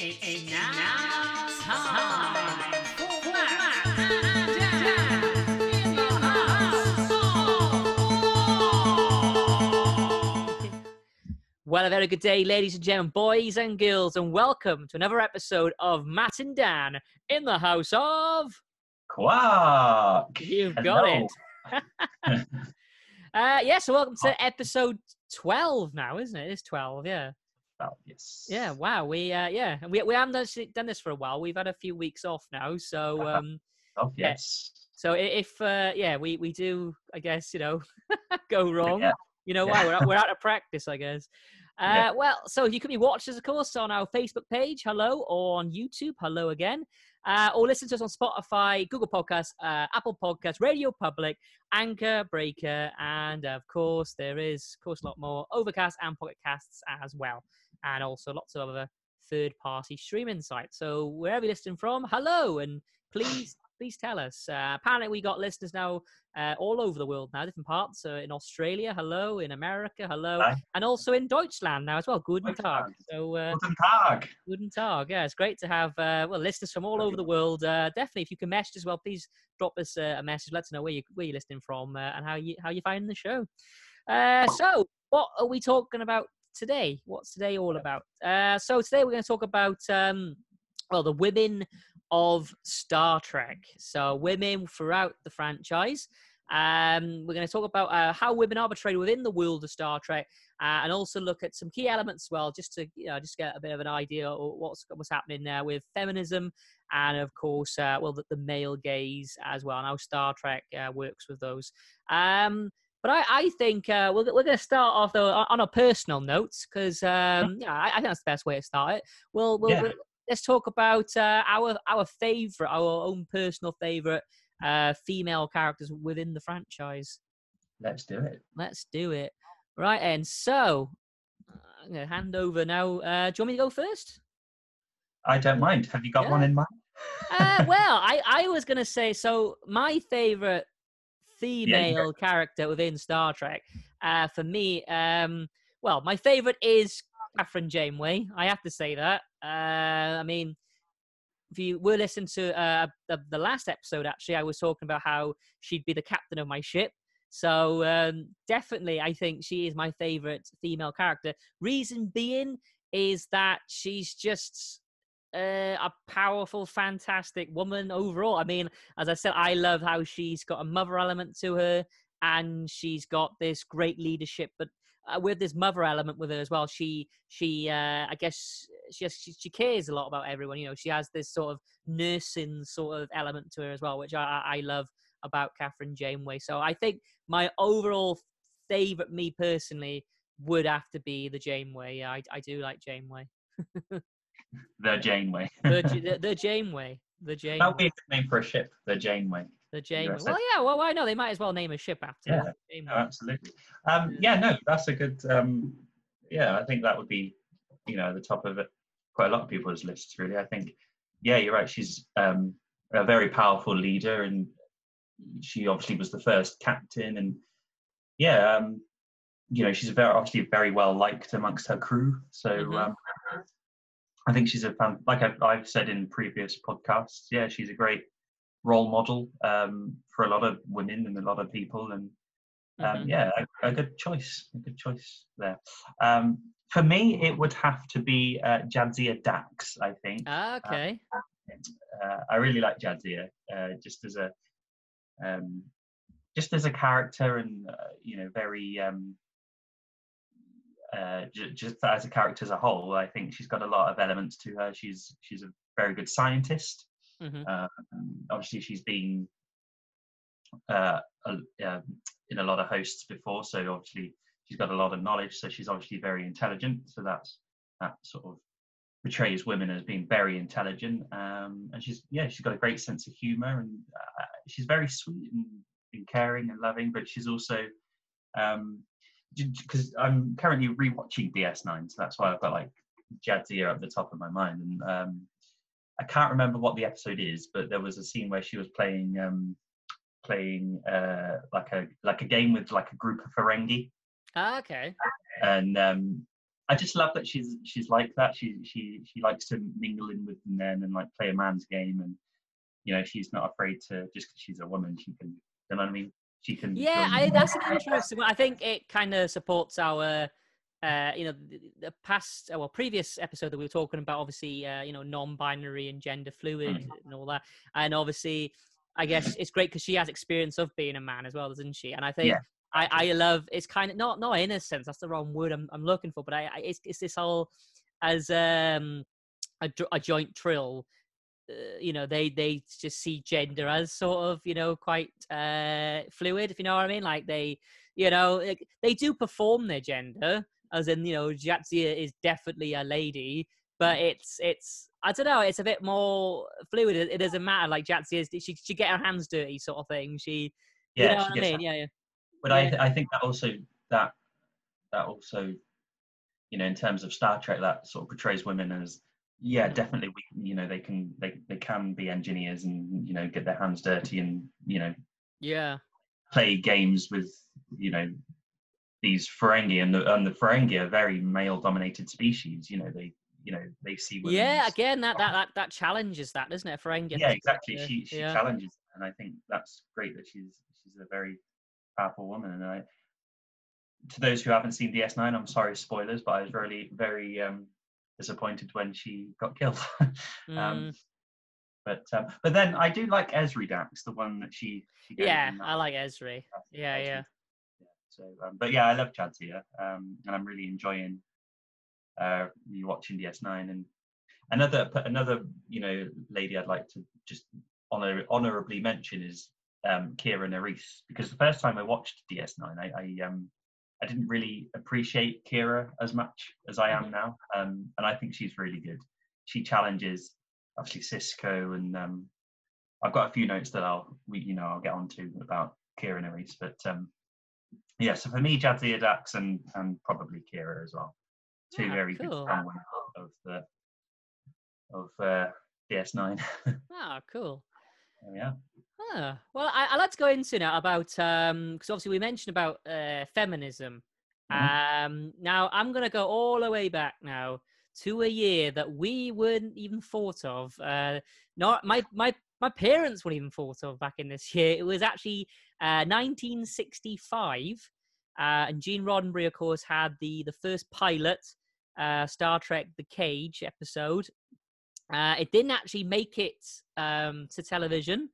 It's now time for Matt and Dan in the house. Well, a very good day, ladies and gentlemen, boys and girls, and welcome to another episode of Matt and Dan in the house of. Quark. You've got Hello. it. Uh, yeah, so welcome to episode 12 now, isn't it? It's 12, yeah. Yes. Yeah, wow. We, uh, yeah, we, we haven't done, done this for a while. We've had a few weeks off now. So, um, Oh, yeah. yes. so if, uh, yeah, we, we do, I guess, you know, go wrong. Yeah. You know Yeah. why? We're, out- we're out of practice, I guess. Uh, Yeah. Well, so you can be watched us, of course, on our Facebook page, hello, or on YouTube, hello again. Uh, or listen to us on Spotify, Google Podcasts, uh, Apple Podcasts, Radio Public, Anchor, Breaker, and of course, there is, of course, a lot more Overcast and Pocket Casts as well. And also lots of other third party streaming sites. So wherever you're listening from, hello, and please, please tell us. Uh, apparently, we got listeners now uh, all over the world now, different parts. Uh, in Australia, hello. In America, hello. Hi. And also in Deutschland now as well. Guten Tag. So, uh, Guten Tag. Guten Tag. Yeah, it's great to have uh, well listeners from all over the world. Uh, definitely, if you can message as well, please drop us uh, a message. Let us know where you where you're listening from uh, and how you how you find the show. Uh, so, what are we talking about today? What's today all about? Uh, so today we're going to talk about um, well the women of Star Trek. So women throughout the franchise. Um, we're going to talk about uh, how women are portrayed within the world of Star Trek, uh, and also look at some key elements as well, just to you know, just get a bit of an idea of what's what's happening there with feminism, and of course, uh, well, the, the male gaze as well, and how Star Trek uh, works with those. Um, but I, I think uh, we're, we're going to start off though on on a personal note because um, yeah, I, I think that's the best way to start it. We'll, we'll, Yeah. we'll let's talk about uh, our our favorite, our own personal favorite uh, female characters within the franchise. Let's do it. Let's do it. Right, and so I'm going to hand over now. Uh, do you want me to go first? I don't mind. Have you got Yeah. one in mind? Uh, well, I, I was going to say so. My favorite female character within Star Trek, uh, for me, um, well, my favorite is Kathryn Janeway. I have to say that. Uh, I mean, if you were listening to uh, the, the last episode, actually, I was talking about how she'd be the captain of my ship. So um, definitely, I think she is my favorite female character. Reason being is that she's just uh, a powerful, fantastic woman overall. I mean, as I said, I love how she's got a mother element to her, and she's got this great leadership. But uh, with this mother element with her as well, she she uh, I guess she, has, she she cares a lot about everyone. You know, she has this sort of nursing sort of element to her as well, which I I love about Kathryn Janeway. So I think my overall favorite, me personally, would have to be the Janeway. Yeah, I I do like Janeway. The Janeway. The the, the Janeway. The Janeway. That would be a good name for a ship. The Janeway. The James. Well, yeah. Well, I know they might as well name a ship after Yeah. No, absolutely. Um, yeah, no, that's a good. Um, yeah, I think that would be, you know, the top of it. Quite a lot of people's lists, really. I think. Yeah, you're right. She's um, a very powerful leader, and she obviously was the first captain, and yeah, um, you know, she's very obviously very well liked amongst her crew. So Mhm. um, I think she's a fan. Like I've, I've said in previous podcasts, yeah, she's a great role model um, for a lot of women and a lot of people, and um, Mhm. yeah, a, a good choice, a good choice there. Um, for me, it would have to be uh, Jadzia Dax. I think Ah, okay. uh, I really like Jadzia, uh, just as a um, just as a character, and uh, you know, very um, uh, j- just as a character as a whole. I think she's got a lot of elements to her. She's she's a very good scientist. Hmm Um, obviously, she's been uh, um, in a lot of hosts before, so obviously she's got a lot of knowledge. So she's obviously very intelligent. So that's that sort of portrays women as being very intelligent. Um, and she's yeah, she's got a great sense of humor, and uh, she's very sweet and, and caring and loving. But she's also um, because I'm currently rewatching DS9, so that's why I've got like Jadzia at the top of my mind. And um, I can't remember what the episode is, but there was a scene where she was playing um, playing uh, like a like a game with like a group of Ferengi, Ah, okay. and um, I just love that she's she's like that. She she she likes to mingle in with men and like play a man's game, and you know she's not afraid to just because she's a woman, she can. You know what I mean? She can. Yeah, I, that's an interesting. I think it kind of supports our, uh, you know, the, the past, uh, well, previous episode that we were talking about, obviously, uh, you know, non-binary and gender fluid Mm. and all that, and obviously, I guess it's great because she has experience of being a man as well, doesn't she? And I think Yeah. I, I love it's kind of not not innocence. That's the wrong word I'm, I'm looking for, but I, I it's, it's this whole as um a, a joint trill. Uh, you know, they they just see gender as sort of you know quite uh fluid, if you know what I mean. Like they, you know, they do perform their gender, as in you know, Jadzia is definitely a lady, but mm. it's it's I don't know, it's a bit more fluid. It, it doesn't matter. Like Jadzia is she she get her hands dirty sort of thing. She yeah, you know she I mean? Yeah, yeah. but I I think that also that that also you know in terms of Star Trek that sort of portrays women as yeah mm. definitely we you know they can they they can be engineers and you know get their hands dirty and you know Yeah. play games with you know these Ferengi and the and the Ferengi are very male dominated species you know they you know they see women Yeah, again, that, that that that challenges that, doesn't it? Ferengi. yeah exactly Yeah, she she yeah. challenges and i think that's great that she's she's a very powerful woman and i to those who haven't seen ds9 i'm sorry spoilers but i was really very um disappointed when she got killed um Mm, but um, but then i do like Ezri dax the one that she, she yeah, I like Ezri. Yeah, yeah. So um, but yeah i love Jadzia, um and i'm really enjoying uh watching ds9 and another another you know lady i'd like to just honor, honorably mention is um kira Nerys because the first time i watched ds9 i, I um i didn't really appreciate kira as much as i am now. Um and i think she's really good. She challenges obviously Sisko and um i've got a few notes that i'll we you know i'll get on to about kira Nerys, but um yeah so for me Jadzia Dax and and probably kira as well two Ah, very cool. good strong women of the of uh, DS9. Ah, cool. Oh, yeah. Ah, well, I, I'd like to go into now about um because obviously we mentioned about uh, feminism. Mhm. Um, now I'm gonna go all the way back now to a year that we weren't even thought of. Uh, not my my my parents weren't even thought of back in this year. It was actually uh, 1965, uh, and Gene Roddenberry, of course, had the the first pilot uh, Star Trek: The Cage episode. Uh, it didn't actually make it um, to television.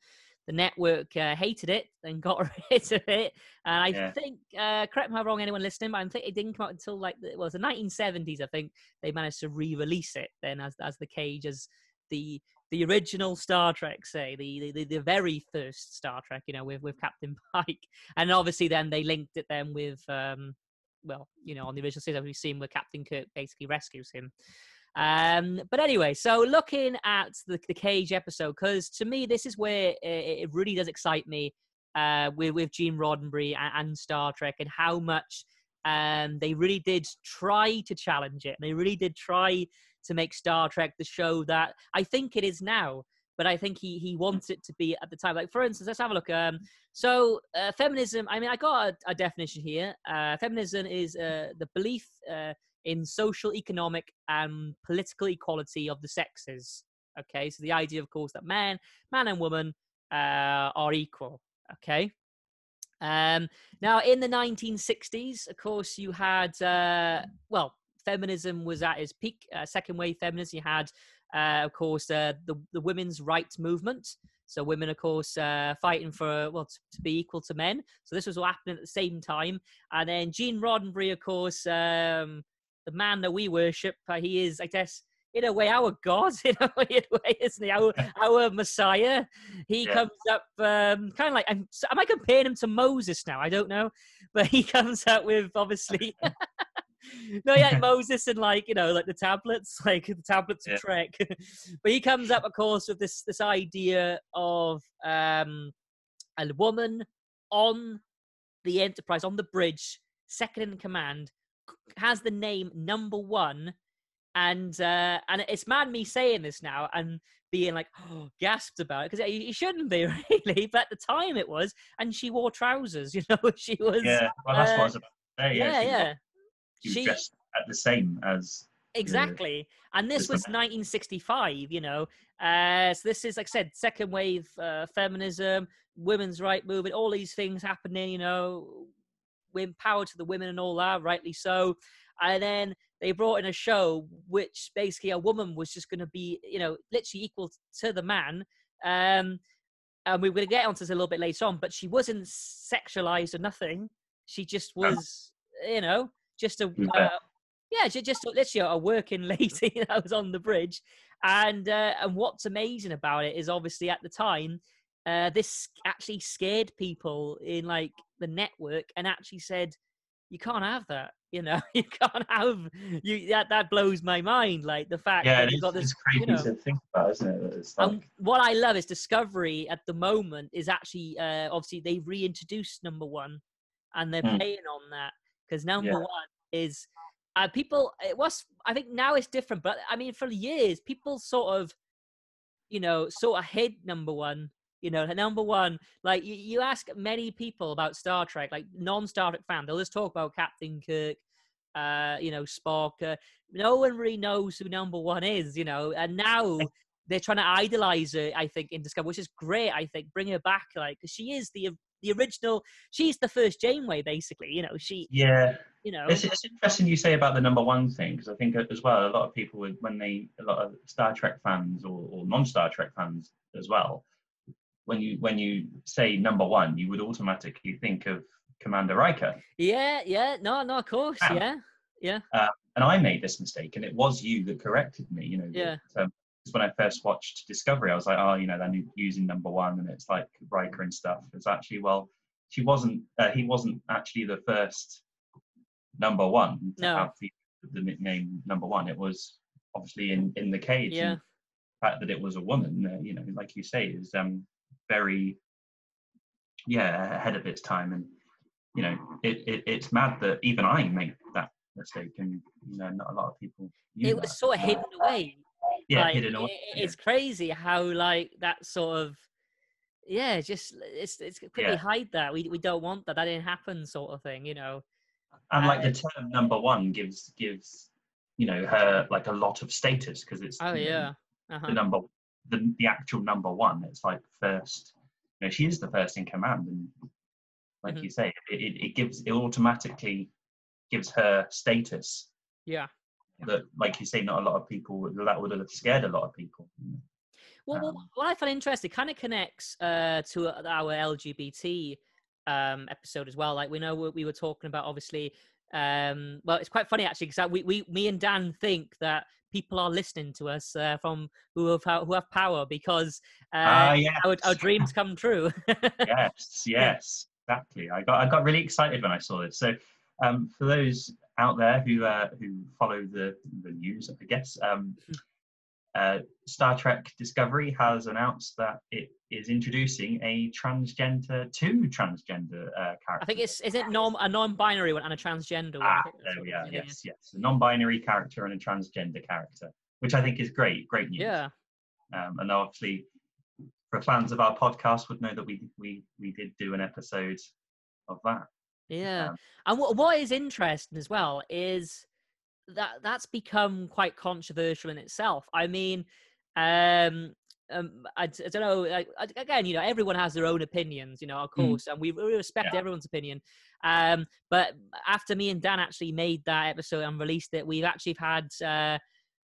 The network uh, hated it and got rid of it. And I Yeah. think, uh, correct me if I'm wrong, anyone listening, but I think it didn't come out until like the, well, it was the 1970s. I think they managed to re-release it then as as the cage as the the original Star Trek, say the the, the very first Star Trek, you know, with with Captain Pike, and obviously then they linked it then with um, well, you know, on the original series we've seen where Captain Kirk basically rescues him. Um, but anyway, so looking at the, the Cage episode, because to me this is where it, it really does excite me uh, with with Gene Roddenberry and, and Star Trek, and how much um, they really did try to challenge it. They really did try to make Star Trek the show that I think it is now. But I think he he wants it to be at the time. Like for instance, let's have a look. Um, so uh, feminism. I mean, I got a, a definition here. Uh, feminism is uh, the belief uh, in social, economic, and political equality of the sexes. Okay, so the idea, of course, that man, man and woman uh, are equal. Okay. Um, now, in the 1960s, of course, you had uh, well, feminism was at its peak. Uh, second wave feminism. You had, uh, of course, uh, the the women's rights movement. So women, of course, uh, fighting for well to, to be equal to men. So this was all happening at the same time. And then Gene Roddenberry, of course, um, the man that we worship, uh, he is, I guess, in a way, our God, in a weird way, isn't he? Our, our Messiah. He Yeah. comes up um, kind of like, I'm, am I comparing him to Moses now? I don't know. But he comes up with, obviously, no, yeah, Moses and like, you know, like the tablets, like the tablets Yeah. of Trek. but he comes up, of course, with this, this idea of um, a woman on the Enterprise, on the bridge, second in command, has the name number one and uh and it's mad me saying this now and being like oh, gasped about it because he shouldn't be really but at the time it was and she wore trousers you know she was Yeah. Well, that's what I uh, was about to say. yeah yeah She was she dressed at the same as Exactly. And this was 1965, you know. Uh, so this is, like I said, second wave uh, feminism, women's right movement, all these things happening, you know, women power to the women and all that, rightly so. And then they brought in a show which basically a woman was just going to be, you know, literally equal to the man. Um, and we are going to get onto this a little bit later on, but she wasn't sexualized or nothing. She just No. was, you know, just a Yeah. uh, yeah, ju- just literally a working lady that was on the bridge. And uh, and what's amazing about it is obviously at the time, uh, this actually scared people in like the network and actually said, you can't have that. You know, you can't have you. That that blows my mind. Like the fact yeah, that you've got this. it's crazy you know, to think about, isn't it? Like, and what I love is Discovery at the moment is actually uh, obviously they've reintroduced number one, and they're Mm. playing on that because number Yeah. one is uh, people. It was I think now it's different, but I mean for years people sort of, you know, sort of hid number one. You know, number one, like you, you ask many people about Star Trek, like non-Star Trek fan, they'll just talk about Captain Kirk, uh, you know, Spock. Uh, no one really knows who number one is, you know, and now they're trying to idolize her, I think, in Discovery, which is great. I think bring her back, like, 'cause she is the the original. She's the first Janeway, basically. You know, she, yeah, you know, It's, it's interesting you say about the number one thing because I think as well a lot of people would- when they a lot of Star Trek fans or, or non Star Trek fans as well when you when you say number one you would automatically think of Commander Riker yeah, yeah, no, no, of course, Wow. yeah, yeah, and I made this mistake and it was you that corrected me you know Yeah. that, um, when I first watched Discovery I was like oh you know they're using number one and it's like Riker and stuff it's actually well she wasn't uh, he wasn't actually the first number one to No. have the, the nickname number one it was obviously in in the cage Yeah. and the fact that it was a woman uh, you know like you say is um very yeah ahead of its time and you know it, it it's mad that even I make that mistake and you know not a lot of people it was that. sort of hidden away. Yeah like, hidden away. It's crazy how like that sort of. Yeah, just it's it's quickly Yeah. hide that we we don't want that that didn't happen sort of thing, you know. and like uh, the term number one gives gives you know her like a lot of status because it's Oh know, yeah, the uh-huh. number the, the actual number one it's like first you know she is the first in command and like Mhm. you say it, it, it gives it automatically gives her status yeah. That like you say not a lot of people that would have scared a lot of people Well, what- Um, what I find interesting kind of connects uh, to our LGBT um, episode as well. Like we know we we were talking about, obviously. Um, well, it's quite funny actually because we, we, me and Dan think that people are listening to us uh, from who have who have power because ah uh, yes our, our dreams come true. yes yes exactly i got i got really excited when i saw this so um, for those out there who uh, who follow the the news i guess. Um, uh, star trek discovery has announced that it is introducing a transgender two transgender uh, character I think it's is it non a non-binary one and a transgender one. Ah, there we are. Yes yes. A non-binary character and a transgender character which i think is great great news. Yeah. um, and obviously for fans of our podcast would know that we we we did do an episode of that Yeah, Um, and what what is interesting as well is that that's become quite controversial in itself. I mean, um, um I, I don't know. Like, again, you know, everyone has their own opinions, you know, of Mm. course, and we, we respect Yeah. everyone's opinion. Um, but after me and Dan actually made that episode and released it, we've actually had uh,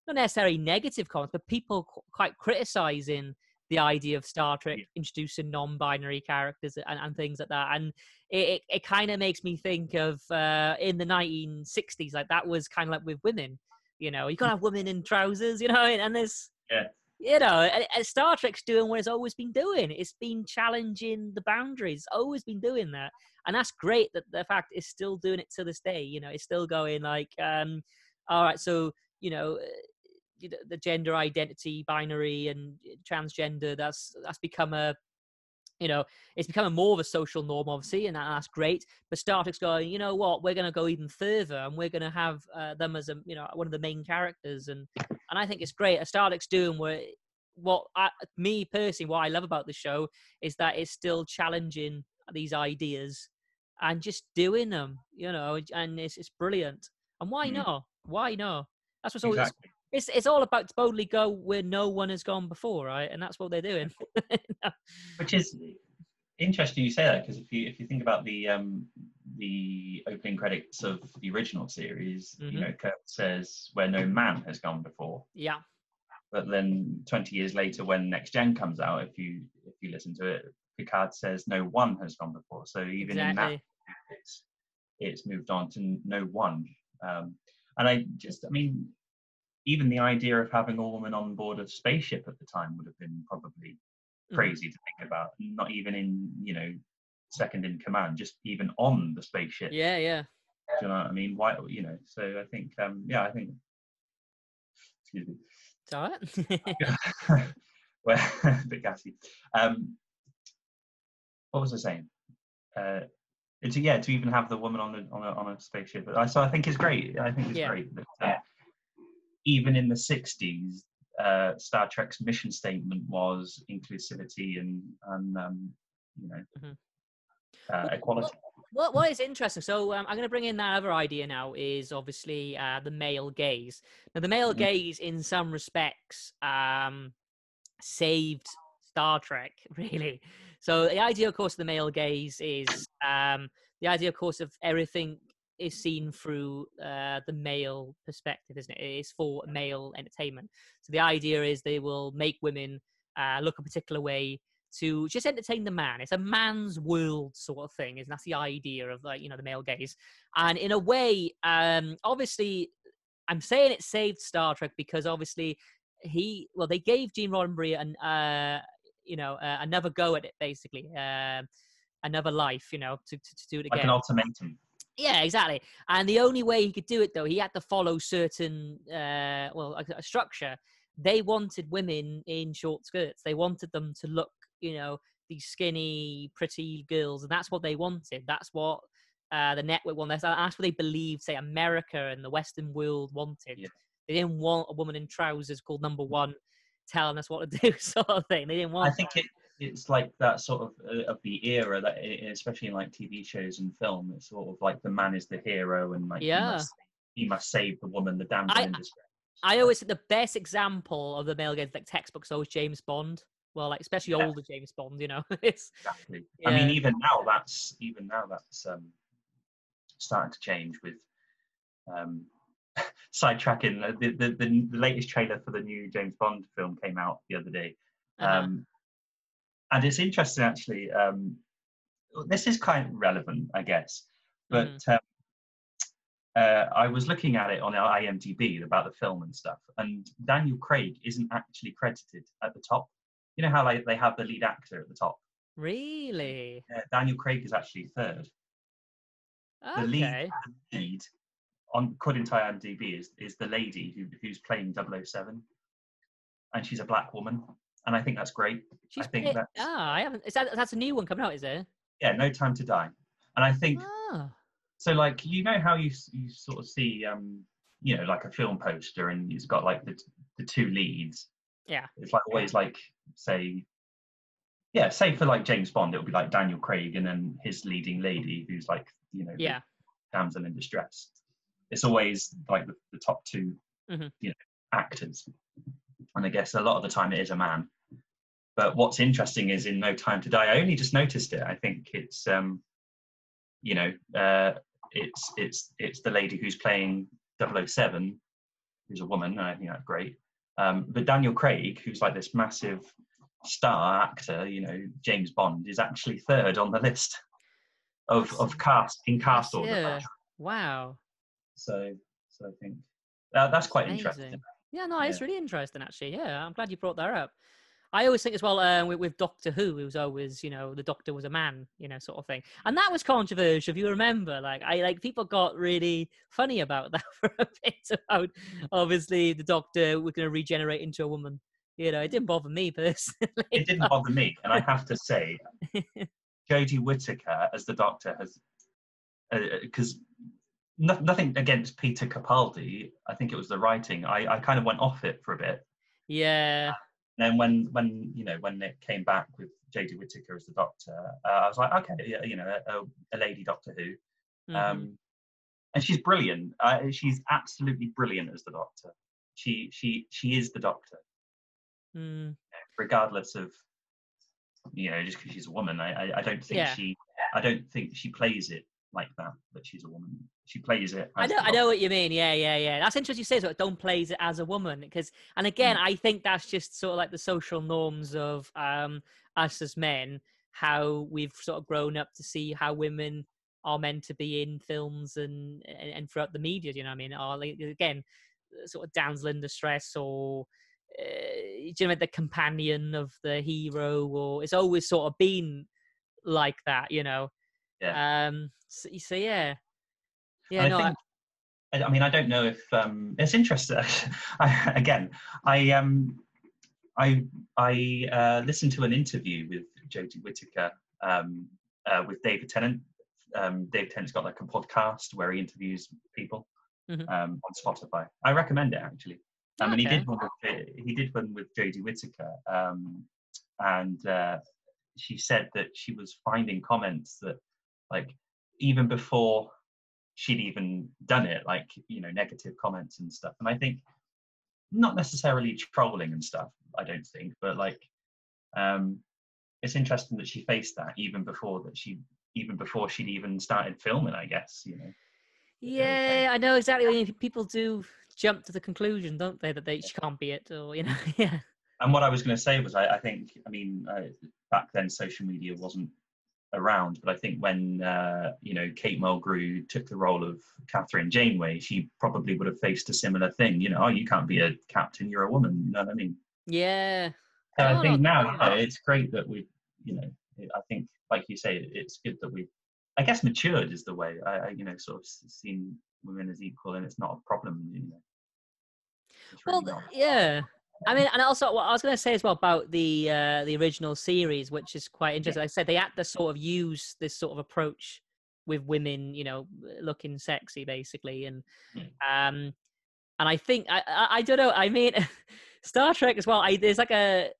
not necessarily negative comments, but people qu- quite criticizing the idea of Star Trek Yeah. introducing non-binary characters and, and things like that. And it, it, it kind of makes me think of uh, in the 1960s, like that was kind of like with women. You know, you gotta have women in trousers, you know, and, and there's, Yeah. you know, and, and Star Trek's doing what it's always been doing. It's been challenging the boundaries, it's always been doing that, and that's great that the fact it's still doing it to this day. You know, it's still going like, um, all right, so you know. The gender identity binary and transgender that's that's become a you know it's becoming more of a social norm obviously and that's great but star trek's going you know what we're going to go even further and we're going to have uh, them as a you know one of the main characters and and i think it's great Uh, star trek's doing what what I, me personally what i love about the show is that it's still challenging these ideas and just doing them you know and it's, it's brilliant And why Mm. not? Why not? That's what's always exactly. It's it's all about to boldly go where no one has gone before, right? And that's what they're doing. Which is interesting you say that because if you if you think about the um the opening credits of the original series, Mhm. you know, Kirk says where no man has gone before. yeah, But then 20 years later, when Next Gen comes out, if you if you listen to it, Picard says no one has gone before. So even in that, it's it's moved on to no one. Um, and I just, I mean, even the idea of having a woman on board a spaceship at the time would have been probably Mhm. crazy to think about. Not even in you know second in command, just even on the spaceship. Yeah, yeah. Do you know what I mean? Why you know? So I think um, yeah, I think. Excuse me. It's all right. well, a bit gassy. Um, what was I saying? Uh, to yeah, to even have the woman on a on a, on a spaceship. I so I think it's great. I think it's Yeah. great that uh, even in the '60s, uh, Star Trek's mission statement was inclusivity and and um, you know Mhm. uh, equality. what what is interesting? So um, I'm going to bring in that other idea now. Is obviously uh, the male gaze. Now the male Mhm. gaze, in some respects, um, saved Star Trek really. So the idea, of course, of the male gaze is um, the idea, of course, of everything is seen through uh, the male perspective, isn't it? It is for male entertainment. So the idea is they will make women uh, look a particular way to just entertain the man. It's a man's world sort of thing, and that's the idea of like you know the male gaze. And in a way, um, obviously, I'm saying it saved Star Trek because obviously he well they gave Gene Roddenberry an uh, you know uh, another go at it basically. Um another life, you know, to, to, to do it again. Like an ultimatum. Yeah, exactly. And the only way he could do it, though, he had to follow certain, uh, well, a, a structure. They wanted women in short skirts. They wanted them to look, you know, these skinny, pretty girls, and that's what they wanted. That's what uh, the network wanted. That's, what they believed, say, America and the Western world wanted. Yeah. They didn't want a woman in trousers called Number One telling us what to do, sort of thing. They didn't want. I think it, it's like that sort of uh, of the era that i- especially in like TV shows and film it's sort of like the man is the hero and like he must, he must save the woman the damsel I- in distress I always think the best example of the male gaze, like textbooks, always James Bond. Well, like especially Yeah. older James Bond, you know. it's exactly I mean even now that's even now that's um starting to change with um sidetracking uh, the, the the the latest trailer for the new James Bond film came out the other day uh-huh. um, and it's interesting actually. Um, this is kind of relevant, I guess, but Mm-hmm. um, uh, I was looking at it on IMDb about the film and stuff, and Daniel Craig isn't actually credited at the top. You know how like they have the lead actor at the top. really Daniel Craig is actually third. The lead, the lead on according to IMDb is is the lady who, who's playing 007 and she's a black woman, and I think that's great. She's think pit- that's- ah, I haven't. Is that that's a new one coming out? Is it? Yeah, No Time to Die, and I think Ah, so like you know how you you sort of see um you know like a film poster and it's got like the the two leads Yeah. it's like always like say yeah say for like james bond it would be like daniel craig and then his leading lady who's like you know yeah. damsel in distress it's always like the, the top 2 Mhm. you know actors and i guess a lot of the time it is a man but what's interesting is in no time to die i only just noticed it i think it's um you know uh it's it's it's the lady who's playing 007 who's a woman and i think that's great um but daniel craig who's like this massive star actor you know james bond is actually third on the list of of cast in cast order yeah. Wow. so so i think uh, that's quite Amazing. interesting Yeah, no, it's really interesting actually. Yeah, I'm glad you brought that up. I always think as well uh, with, with Doctor Who, it was always you know the Doctor was a man, you know, sort of thing, and that was controversial. If you remember, like I like people got really funny about that for a bit about obviously the Doctor was going to regenerate into a woman. You know, it didn't bother me personally. it didn't bother me and i have to say jodie whittaker as the doctor has because no, nothing against peter capaldi i think it was the writing I, I kind of went off it for a bit yeah, then when when you know when it came back with Jodie Whittaker as the Doctor, uh, I was like, okay, you know, a, a lady Doctor Who. mhm. Um, and she's brilliant. Uh, she's absolutely brilliant as the Doctor. She she she is the Doctor, Mm. regardless of you know just because she's a woman. I I, I don't think Yeah. she I don't think she plays it like that. That she's a woman. She plays it. I know, I know what you mean. Yeah, yeah, yeah. That's interesting you say so. Don't plays it as a woman because, and again, Mm. I think that's just sort of like the social norms of um, us as men, how we've sort of grown up to see how women are meant to be in films and and, and throughout the media. You know what I mean? Or like, again, sort of damsel in distress or. Uh, do you know the companion of the hero, or it's always sort of been like that, you know. Um. So, so yeah, yeah. I no, I- think. I, I mean, I don't know if um, it's interesting. I, again, I um, I I uh, listened to an interview with Jodie Whittaker um, uh, with David Tennant. Um, David Tennant's got like a podcast where he interviews people Mhm. um, on Spotify. I recommend it actually. Um, and he did one with he did one with Jodie Whittaker, um, and uh, she said that she was finding comments that like even before she'd even done it, like you know negative comments and stuff. And I think not necessarily trolling and stuff. I don't think, but like um, it's interesting that she faced that even before that she even before she'd even started filming. I guess you know. Yeah, I know exactly. what you. People do jump to the conclusion, don't they, that they she can't be it, or you know, yeah, And what I was going to say was, I, I think, I mean, uh, back then social media wasn't around, but I think when uh, you know Kate Mulgrew took the role of Kathryn Janeway, she probably would have faced a similar thing. You know, oh, you can't be a captain, you're a woman. You know what I mean? yeah, No, I think now know, it's great that we, you know, I think, like you say, it's good that we, I guess, matured is the way. I, I you know, sort of seen women as equal, and it's not a problem. You know. It's well, not. yeah. I mean, and also what I was going to say as well about the uh, the original series, which is quite interesting. Like I said they had to sort of use this sort of approach with women, you know, looking sexy, basically, and Mm. um, and I think I, I I don't know. I mean, Star Trek as well. I there's like a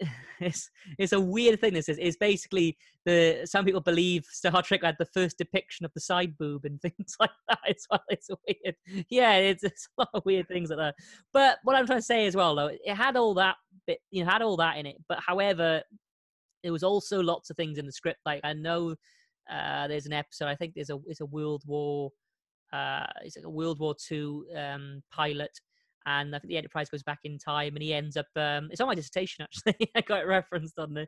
it's it's a weird thing. This is is basically the some people believe Star Trek had the first depiction of the side boob and things like that. It's it's weird. Yeah, it's, it's a lot of weird things like that. But what I'm trying to say as well, though, it had all that bit, you know, had all that in it. But however, there was also lots of things in the script. Like I know uh, there's an episode. I think there's a it's a World War. Uh, it's like a World War Two um, pilot, and I think the Enterprise goes back in time, and he ends up. Um, it's on my dissertation actually. I got it referenced on there,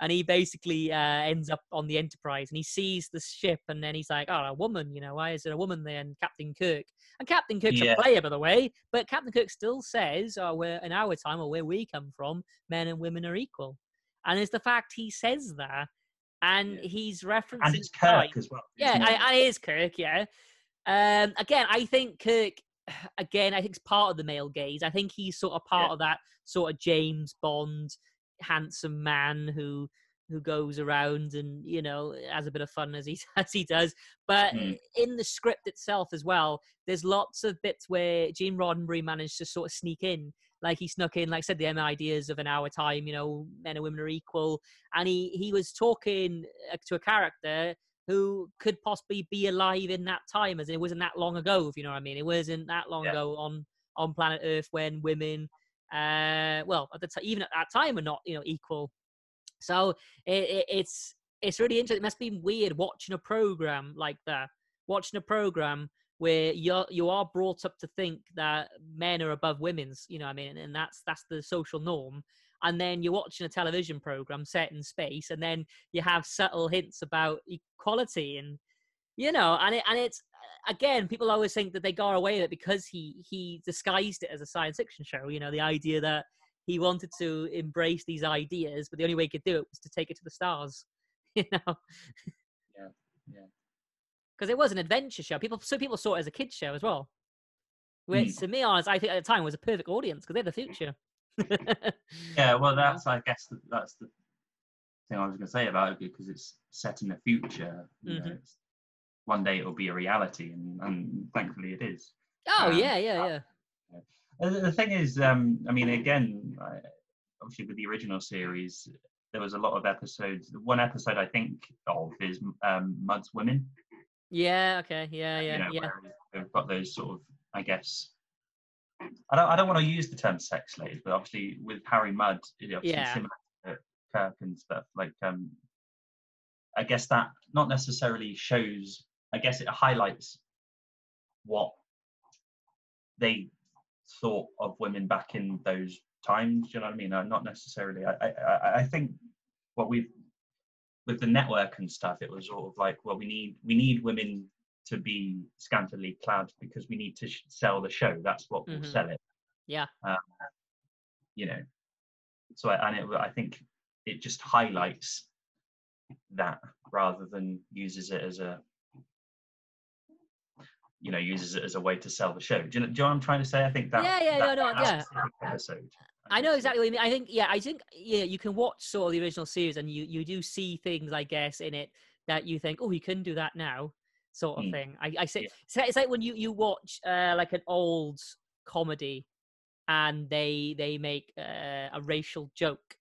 and he basically uh, ends up on the Enterprise, and he sees the ship, and then he's like, "Oh, a woman, you know, why is there a woman there?" And Captain Kirk, and Captain Kirk's Yeah. a player, by the way, but Captain Kirk still says, "Oh, we're in our time, or where we come from, men and women are equal," and it's the fact he says that, and Yeah. he's referencing And it's time. Kirk as well. Yeah, it? I, I, it is Kirk. Yeah. Um. Again, I think Kirk. Again, I think it's part of the male gaze. I think he's sort of part Yeah. of that sort of James Bond, handsome man who who goes around and you know has a bit of fun as he as he does. But Mm. in the script itself as well, there's lots of bits where Gene Roddenberry managed to sort of sneak in. Like he snuck in, like I said, the M ideas of an hour time. You know, men and women are equal, and he he was talking uh, to a character who could possibly be alive in that time, as it wasn't that long ago. If you know what I mean, it wasn't that long Yeah. ago on on planet Earth when women, uh, well, at the t- even at that time, are not you know equal. So it, it, it's it's really interesting. It must be weird watching a program like that, watching a program where you you are brought up to think that men are above women's. You know, what I mean, and that's that's the social norm. And then you're watching a television program set in space, and then you have subtle hints about equality and you know and it and it's again people always think that they got away with it because he he disguised it as a science fiction show you know the idea that he wanted to embrace these ideas but the only way he could do it was to take it to the stars you know Yeah, yeah. because it was an adventure show people so people saw it as a kids show as well which Mm. to me honest i think at the time was a perfect audience because they're the future Yeah, well, that's I guess the, that's the thing I was going to say about it because it's set in the future. You know, it's, one day it'll be a reality, and, and thankfully it is. oh Um, yeah yeah yeah Uh, The the thing is, um, I mean, again, I, obviously with the original series, there was a lot of episodes. One episode I think of is um, Mudd's Women, Yeah. Okay. Yeah. you Yeah. know, Yeah. We've got those sort of, I guess. I don't. I don't want to use the term sex slaves, but obviously with Harry Mudd, you know, Yeah. similar to Kirk and stuff. Like, um, I guess that not necessarily shows. I guess it highlights what they thought of women back in those times. Do you know what I mean? Uh, not necessarily. I, I, I- I think what we've with the network and stuff, it was sort of like, well, we need we need women to be scantily clad because we need to sh- sell the show. That's what will Mhm. sell it. Yeah. Um, you know. So I, and it, I think it just highlights that rather than uses it as a you know uses it as a way to sell the show. Do you know, do you know what I'm trying to say? I think that Yeah, yeah, that, no, no, yeah. episode. I know exactly what you mean. I think, yeah, I think, yeah, you can watch sort of the original series and you you do see things, I guess, in it that you think, oh, you can do that now, sort of Mm. thing. I, I say, Yeah. it's like- when you you watch uh, like an old comedy and they they make uh, a racial joke,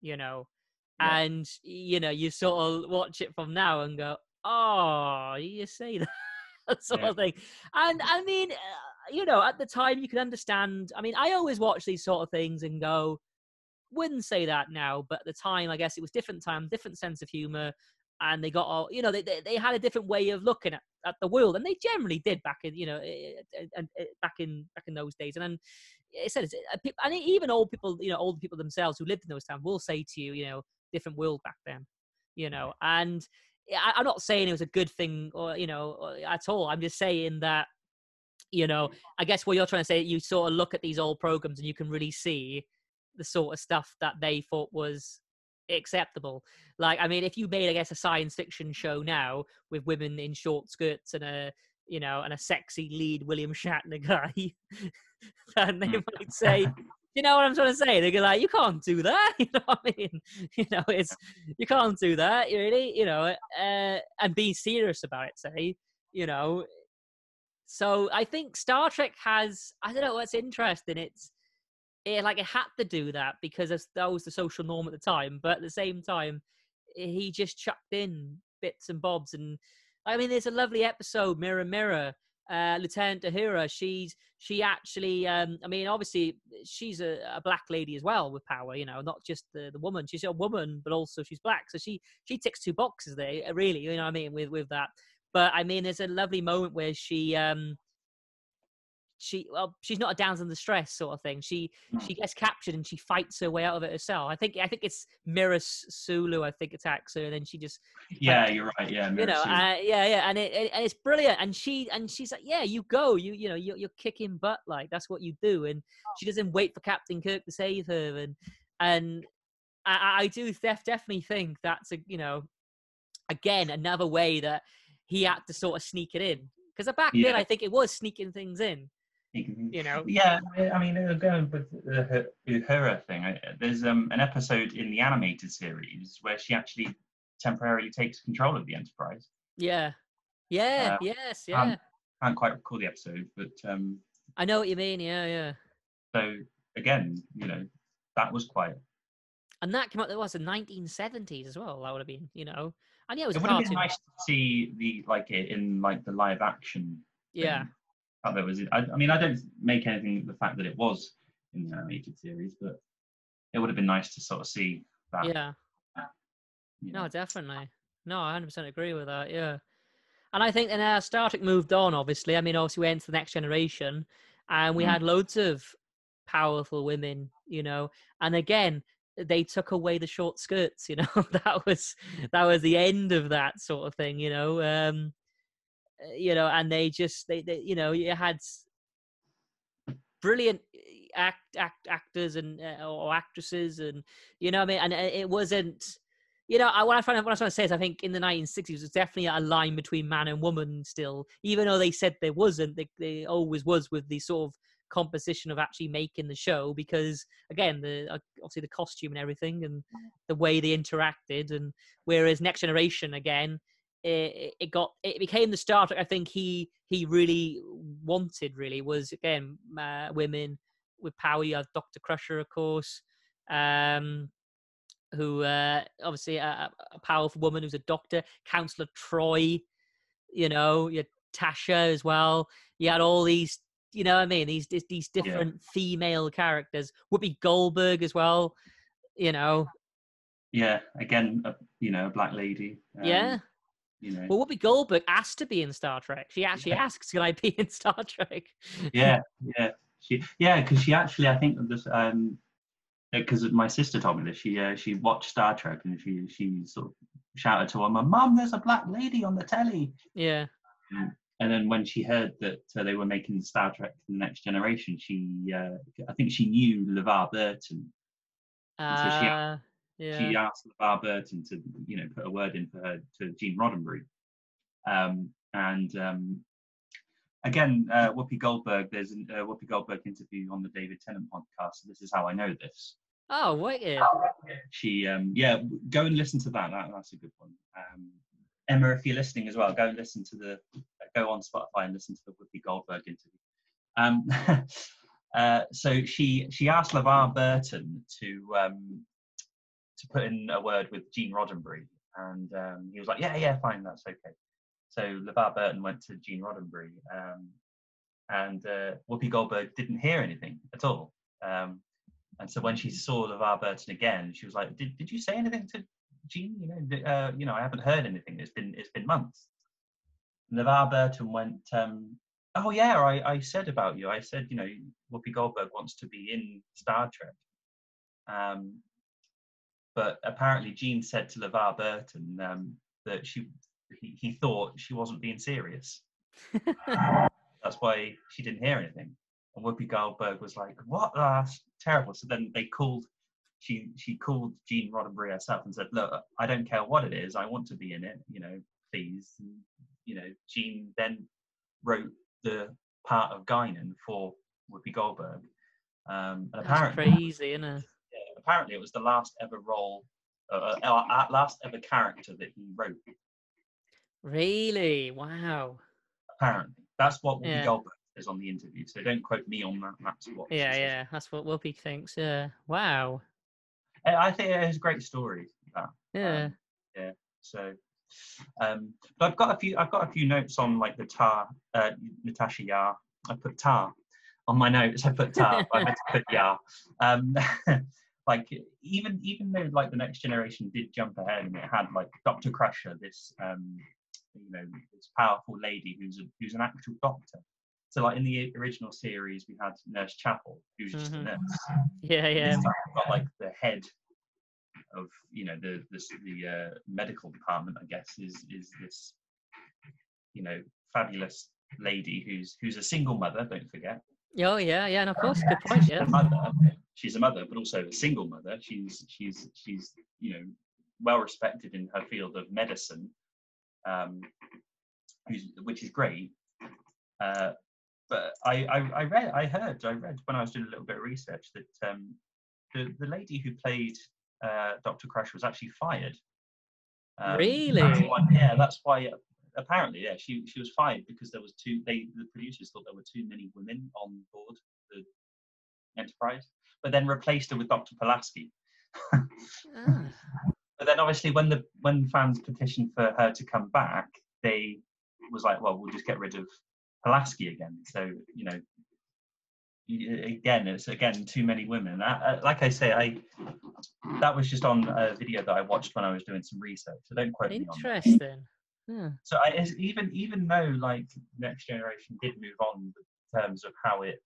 you know, Yeah. and you know you sort of watch it from now and go, oh, you say that. sort Yeah. of thing. And I mean, uh, you know, at the time you can understand. I mean, I always watch these sort of things and go, wouldn't say that now, but at the time, I guess it was different time, different sense of humor, and they got all, you know, they, they, they had a different way of looking at, at the world, and they generally did back in, you know, eh, eh, and eh, back in back in those days. And then it said, and even old people, you know, old people themselves who lived in those times will say to you, you know, different world back then, you know, and I, I'm not saying it was a good thing or you know at all. I'm just saying that you know I guess what you're trying to say you sort of look at these old programs and you can really see the sort of stuff that they thought was acceptable. Like I mean, if you made I guess a science fiction show now with women in short skirts and a you know and a sexy lead William Shatner guy, then they Mm. might say. You know what I'm trying to say? They're like, you can't do that. You know what I mean? You know, it's you can't do that really you know uh, and be serious about it say you know so i think star trek has i don't know what's interesting it's it like it had to do that because that was the social norm at the time but at the same time he just chucked in bits and bobs and i mean there's a lovely episode mirror mirror uh lieutenant Uhura, she's she actually um i mean obviously she's a, a black lady as well with power you know not just the, the woman she's a woman but also she's black so she she ticks two boxes there really you know what i mean with with that. But i mean there's a lovely moment where she um she well she's not a downs in the stress sort of thing. She Mm. she gets captured and she fights her way out of it herself. I think i think it's mirror sulu i think attacks her and then she just Yeah, you're right. Yeah, you know uh, yeah yeah and it, it and it's brilliant. And she and she's like yeah you go. You you know you're, you're kicking butt like that's what you do. And she doesn't wait for captain kirk to save her and and i i do def- definitely think that's a you know again another way that he had to sort of sneak it in. Because back then i think it was sneaking things in You know Yeah, I mean, uh, going with the Hu- Uhura thing, I- there's um, an episode in the animated series where she actually temporarily takes control of the Enterprise. yeah yeah Uh, yes yeah um, Can't quite recall the episode, but um, i know what you mean yeah yeah so again, you know, that was quite. and that came out that was the 1970s as well that would have been you know and yeah it was It would have been nice to see the like it in like the live action. yeah thing. There was. I, I mean, I don't make anything of the fact that it was in the animated series, but it would have been nice to sort of see that. yeah you know. No, definitely. No, I 100% agree with that. Yeah. And I think then uh, Star Trek moved on, obviously. I mean, obviously, we went to the next generation and we Mm. had loads of powerful women, you know. And again, they took away the short skirts, you know. that was that was the end of that sort of thing, you know. Um, you know, and they just they, they you know, you had brilliant eh, act, act actors and uh, or actresses and you know what I mean? And uh, it wasn't you know I, what I find what I was trying to say is I think in the 1960s it was definitely a line between man and woman still. Even though they said there wasn't they, they always was with the sort of composition of actually making the show because again the uh, obviously the costume and everything and the way they interacted and whereas next generation again it, it got it became the Star Trek I think he he really wanted really was again uh, women with power you have Dr. Crusher of course um who uh obviously a, a powerful woman who's a doctor counselor Troi you know, you Tasha as well. You had all these, you know what I mean? These these, these different female characters. Whoopi Goldberg as well. You know, Yeah, again, a, you know, a black lady. um, yeah. You know, Well, Whoopi Goldberg asked to be in Star Trek. She actually Yeah. asks, "Can I be in Star Trek?" yeah, yeah, she, yeah, because she actually, I think this, um, because my sister told me this. She, uh, she watched Star Trek and she, she sort of shouted to her mum, "Mum, there's a black lady on the telly." Yeah. And then when she heard that uh, they were making Star Trek: The Next Generation, she, uh, I think she knew LeVar Burton. And so she, Uh, yeah. she asked LeVar Burton to, you know, put a word in for her to Gene Roddenberry. Um, and um, again, uh, Whoopi Goldberg, there's a uh, Whoopi Goldberg interview on the David Tennant podcast. So this is how I know this. Oh, wicked. She, um, yeah, go and listen to that. that that's a good one. Um, Emma, if you're listening as well, go and listen to the, go on Spotify and listen to the Whoopi Goldberg interview. Um, uh, so she she asked LeVar Burton to um, to put in a word with Gene Roddenberry, and um, he was like, "Yeah, yeah, fine, that's okay." So LeVar Burton went to Gene Roddenberry, um, and uh, Whoopi Goldberg didn't hear anything at all. Um, and so when she saw LeVar Burton again, she was like, "Did did you say anything to Gene? You know, uh, you know, I haven't heard anything. It's been it's been months." LeVar Burton went, um, "Oh yeah, I, I said about you. I said, you know, Whoopi Goldberg wants to be in Star Trek." Um, but apparently, Gene said to LeVar Burton um, that she he, he thought she wasn't being serious. That's why she didn't hear anything. And Whoopi Goldberg was like, "What? Ah, That's terrible." So then they called. She she called Gene Roddenberry herself and said, "Look, I don't care what it is. I want to be in it. You know, please." And, you know, Gene then wrote the part of Guinan for Whoopi Goldberg. Um, and That's apparently, crazy, isn't it? Yeah, apparently, it was the last ever role, uh, uh, uh, last ever character that he wrote. Really? Wow. Apparently, that's what Whoopi Yeah. Goldberg says on the interview. So don't quote me on that. That's what. Yeah, yeah. That's what Whoopi thinks. Yeah. Wow. I I think it a great story. That. Yeah. Um, So, um, but I've got a few. I've got a few notes on like the Tar, uh, Natasha Yar. I put Tar on my notes. I put Tar. I meant to put Yar. Um, like even even though like the next generation did jump ahead and it had like Dr. Crusher, this um, you know this powerful lady who's a, who's an actual doctor. So like in the original series, we had Nurse Chapel, who's just Mhm. a nurse. yeah, yeah. got like the head of you know the this, the uh, medical department i guess is is this you know fabulous lady who's who's a single mother don't forget Oh, yeah, yeah. And of course, good point. Yeah. mother she's a mother but also a single mother she's she's she's you know well respected in her field of medicine um which is great uh but I, I i read i heard i read when i was doing a little bit of research that um the, the lady who played uh, Dr. Crush was actually fired. Um, That's Really? why, yeah, that's why. Apparently, yeah, she she was fired because there was too. They the producers thought there were too many women on board the Enterprise, but then replaced her with Dr. Pulaski. Ah, But then obviously when the when fans petitioned for her to come back, they was like, well, we'll just get rid of Pulaski again. So you know, again, it's again too many women. I, I, like I say, I that was just on a video that I watched when I was doing some research. So don't quote me on interesting. Yeah. So I, it's- even even though like Next Generation did move on in terms of how it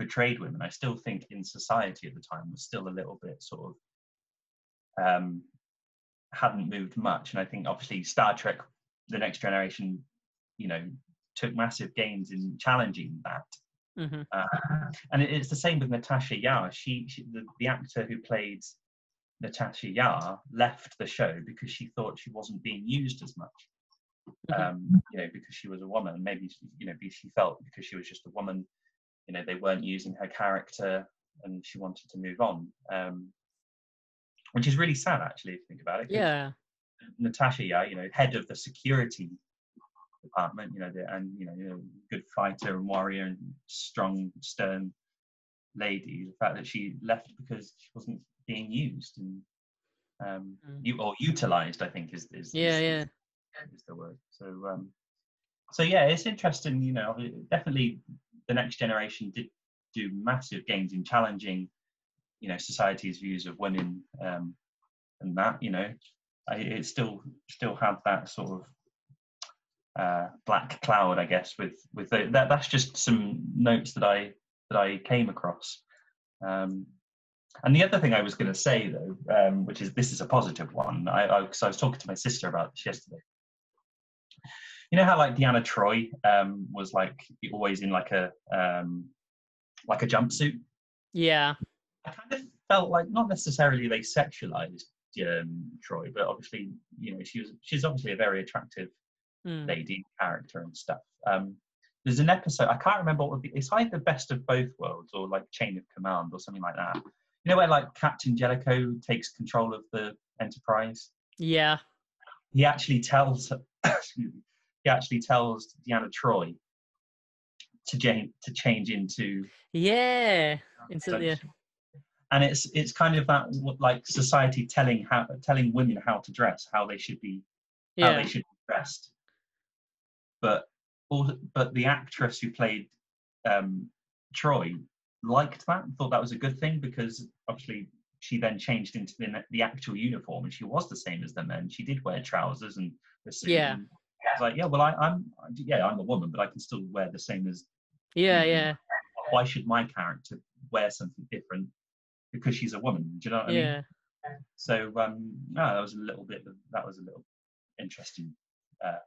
portrayed women, I still think in society at the time was still a little bit sort of um, hadn't moved much. And I think obviously Star Trek, The Next Generation, you know, took massive gains in challenging that. hmm Uh, and it's the same with Natasha Yar. She, she the, the actor who played Natasha Yar left the show because she thought she wasn't being used as much. Mhm. Um, you know, because she was a woman. Maybe you know, she felt because she was just a woman, you know, they weren't using her character, and she wanted to move on. Um, which is really sad, actually, if you think about it Yeah. Natasha, yeah, you know, head of the security department, you know, the, and you know, you know, good fighter and warrior and strong, stern lady. The fact that she left because she wasn't being used and um, Mm. you or utilized, I think, is is, Yeah, is, yeah. is the word. So um, so yeah, it's interesting. You know, definitely the next generation did do massive gains in challenging, you know, society's views of women um, and that. You know, I, it still still had that sort of uh, black cloud, I guess. With with the, that, that's just some notes that I that I came across. Um, and the other thing I was going to say, though, um, which is this is a positive one, I, I, cause I was talking to my sister about this yesterday. You know how like Deanna Troi um, was like always in like a um, like a jumpsuit. Yeah. I kind of felt like not necessarily they sexualized um, Troi, but obviously you know she was she's obviously a very attractive Mm. lady character and stuff. Um, there's an episode I can't remember what be. It's either Best of Both Worlds or like Chain of Command or something like that. You know where like Captain Jellico takes control of the Enterprise. Yeah. He actually tells excuse me, he actually tells Deanna Troi to change to change into Yeah. Into the, and it's it's kind of that like society telling how telling women how to dress, how they should be how yeah. they should be dressed. But all, but the actress who played um, Troi liked that, thought that was a good thing because obviously she then changed into the, the actual uniform and she was the same as the men. She did wear trousers and the suit. Yeah. Like, yeah, well, I, I'm yeah, I'm a woman, but I can still wear the same as. Yeah, Mhm. yeah. Why should my character wear something different because she's a woman? Do you know what I mean? Yeah. So um, no, that was a little bit. Of, that was a little interesting uh,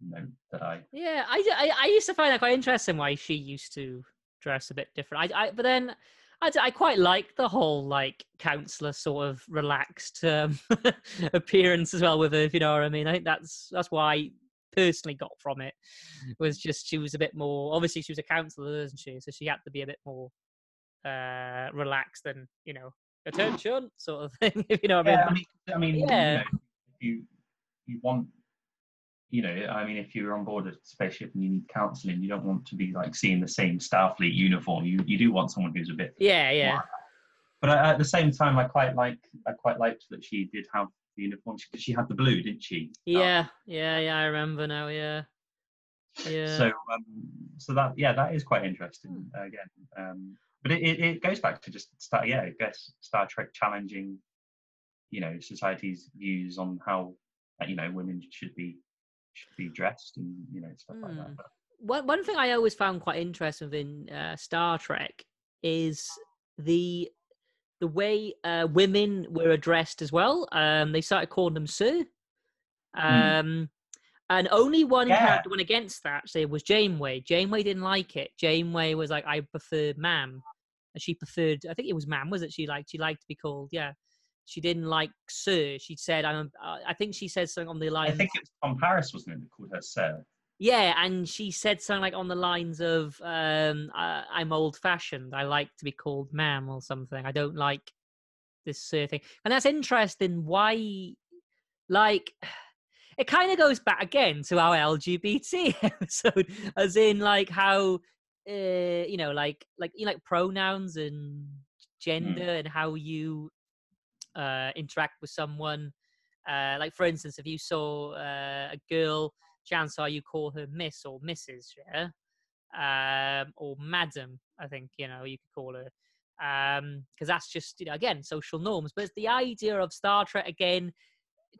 note that I. Yeah, I, I, I used to find that quite interesting why she used to dress a bit different. I, I but then I, d- I quite like the whole like counselor sort of relaxed um, appearance as well with her. If you know what I mean, I think that's that's why I personally got from it was just she was a bit more. Obviously, she was a counselor, isn't she? So she had to be a bit more uh relaxed and you know attention sort of thing. If you know what I mean. Yeah, I mean, I mean, Yeah. you know, if you you want, you know, I mean, if you're on board a spaceship and you need counselling, you don't want to be like seeing the same Starfleet uniform. You you do want someone who's a bit. yeah, yeah. But I, at the same time, I quite like I quite liked that she did have the uniform because she had the blue, didn't she? Yeah, yeah, yeah. I remember now. Yeah, yeah. So um, so that yeah, that is quite interesting again. Um, but it, it, it goes back to just Star, yeah, I guess Star Trek challenging, you know, society's views on how you know women should be should be dressed and you know stuff like Hmm. that. But, one one thing I always found quite interesting in uh, Star Trek is the the way uh, women were addressed as well. Um, they started calling them Sir. Um, and only one Hmm. Yeah. character went against that. It was Janeway. Janeway didn't like it. Janeway was like, "I prefer ma'am," and she preferred. I think it was ma'am. Was it? She liked. She liked to be called. Yeah. She didn't like Sir. She said, "I'm." Uh, I think she said something on the line. I think it was Tom Paris, wasn't it, that called her Sarah? Yeah, and she said something like on the lines of, um, I, "I'm old-fashioned. I like to be called ma'am or something. I don't like this Sir thing." And that's interesting. Why, like, it kind of goes back again to our LGBT episode, as in like how, uh, you know, like like you know, like pronouns and gender and how you uh, interact with someone. Uh, like for instance, if you saw uh, a girl chances are you call her Miss or Mrs. Yeah, um, or Madam. I think you know you could call her because that's just you know again social norms. But it's the idea of Star Trek again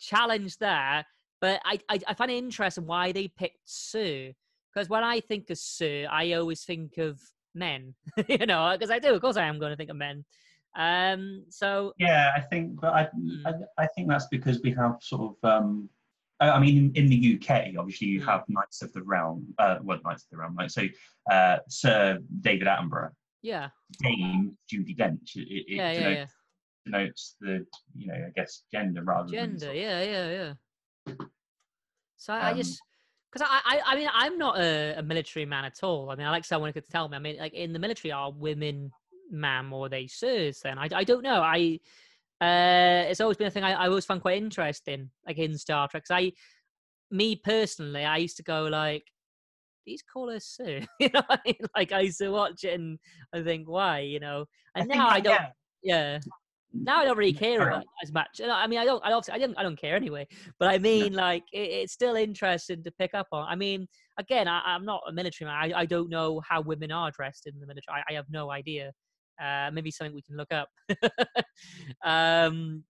challenge there. But I, I I find it interesting why they picked Sir because when I think of Sir, I always think of men. you know, because I do. Of course, I am going to think of men. Um, so Yeah, I think, but I, Mm. I, I think that's because we have sort of, um, I mean, in, in the UK, obviously you Mm. have Knights of the Realm, uh, well, Knights of the Realm, like so, uh, Sir David Attenborough, yeah, Dame Judi Dench. It, it yeah, yeah, denotes, yeah. denotes the, you know, I guess gender rather than gender yeah yeah yeah so i I Um, just because I, I i mean i'm not a, a military man at all i mean i like someone who could tell me i mean like in the military are women ma'am or they sirs then I, I don't know i uh it's always been a thing i, I always found quite interesting like in star trek i me personally i used to go like these call her sir you know I mean? like i used to watch it and i think why you know and think now i don't yeah, yeah now I don't really care about as much. I mean, I don't, I don't, I don't, I don't care anyway. But I mean, like, it, it's still interesting to pick up on. I mean, again, I, I'm not a military man. I, I don't know how women are dressed in the military. I, I have no idea. Uh, maybe something we can look up. um,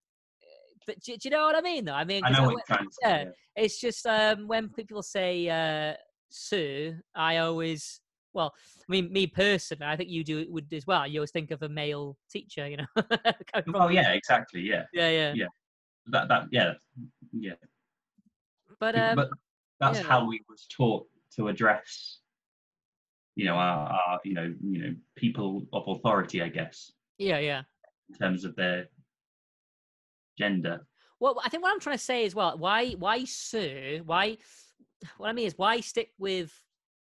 but do, do you know what I mean? Though I mean, I know I what went- you're to yeah. it's just um, when people say uh, "sir," I always, well, I mean, me personally, I think you do it would as well. You always think of a male teacher, you know. Oh yeah, exactly. Yeah, yeah, yeah. Yeah. that that yeah, yeah. But um, but that's yeah. how we was taught to address, you know, our, our you know you know people of authority, I guess, yeah, yeah. in terms of their gender. Well, I think what I'm trying to say is, well, why, why, sir? Why? What I mean is, why stick with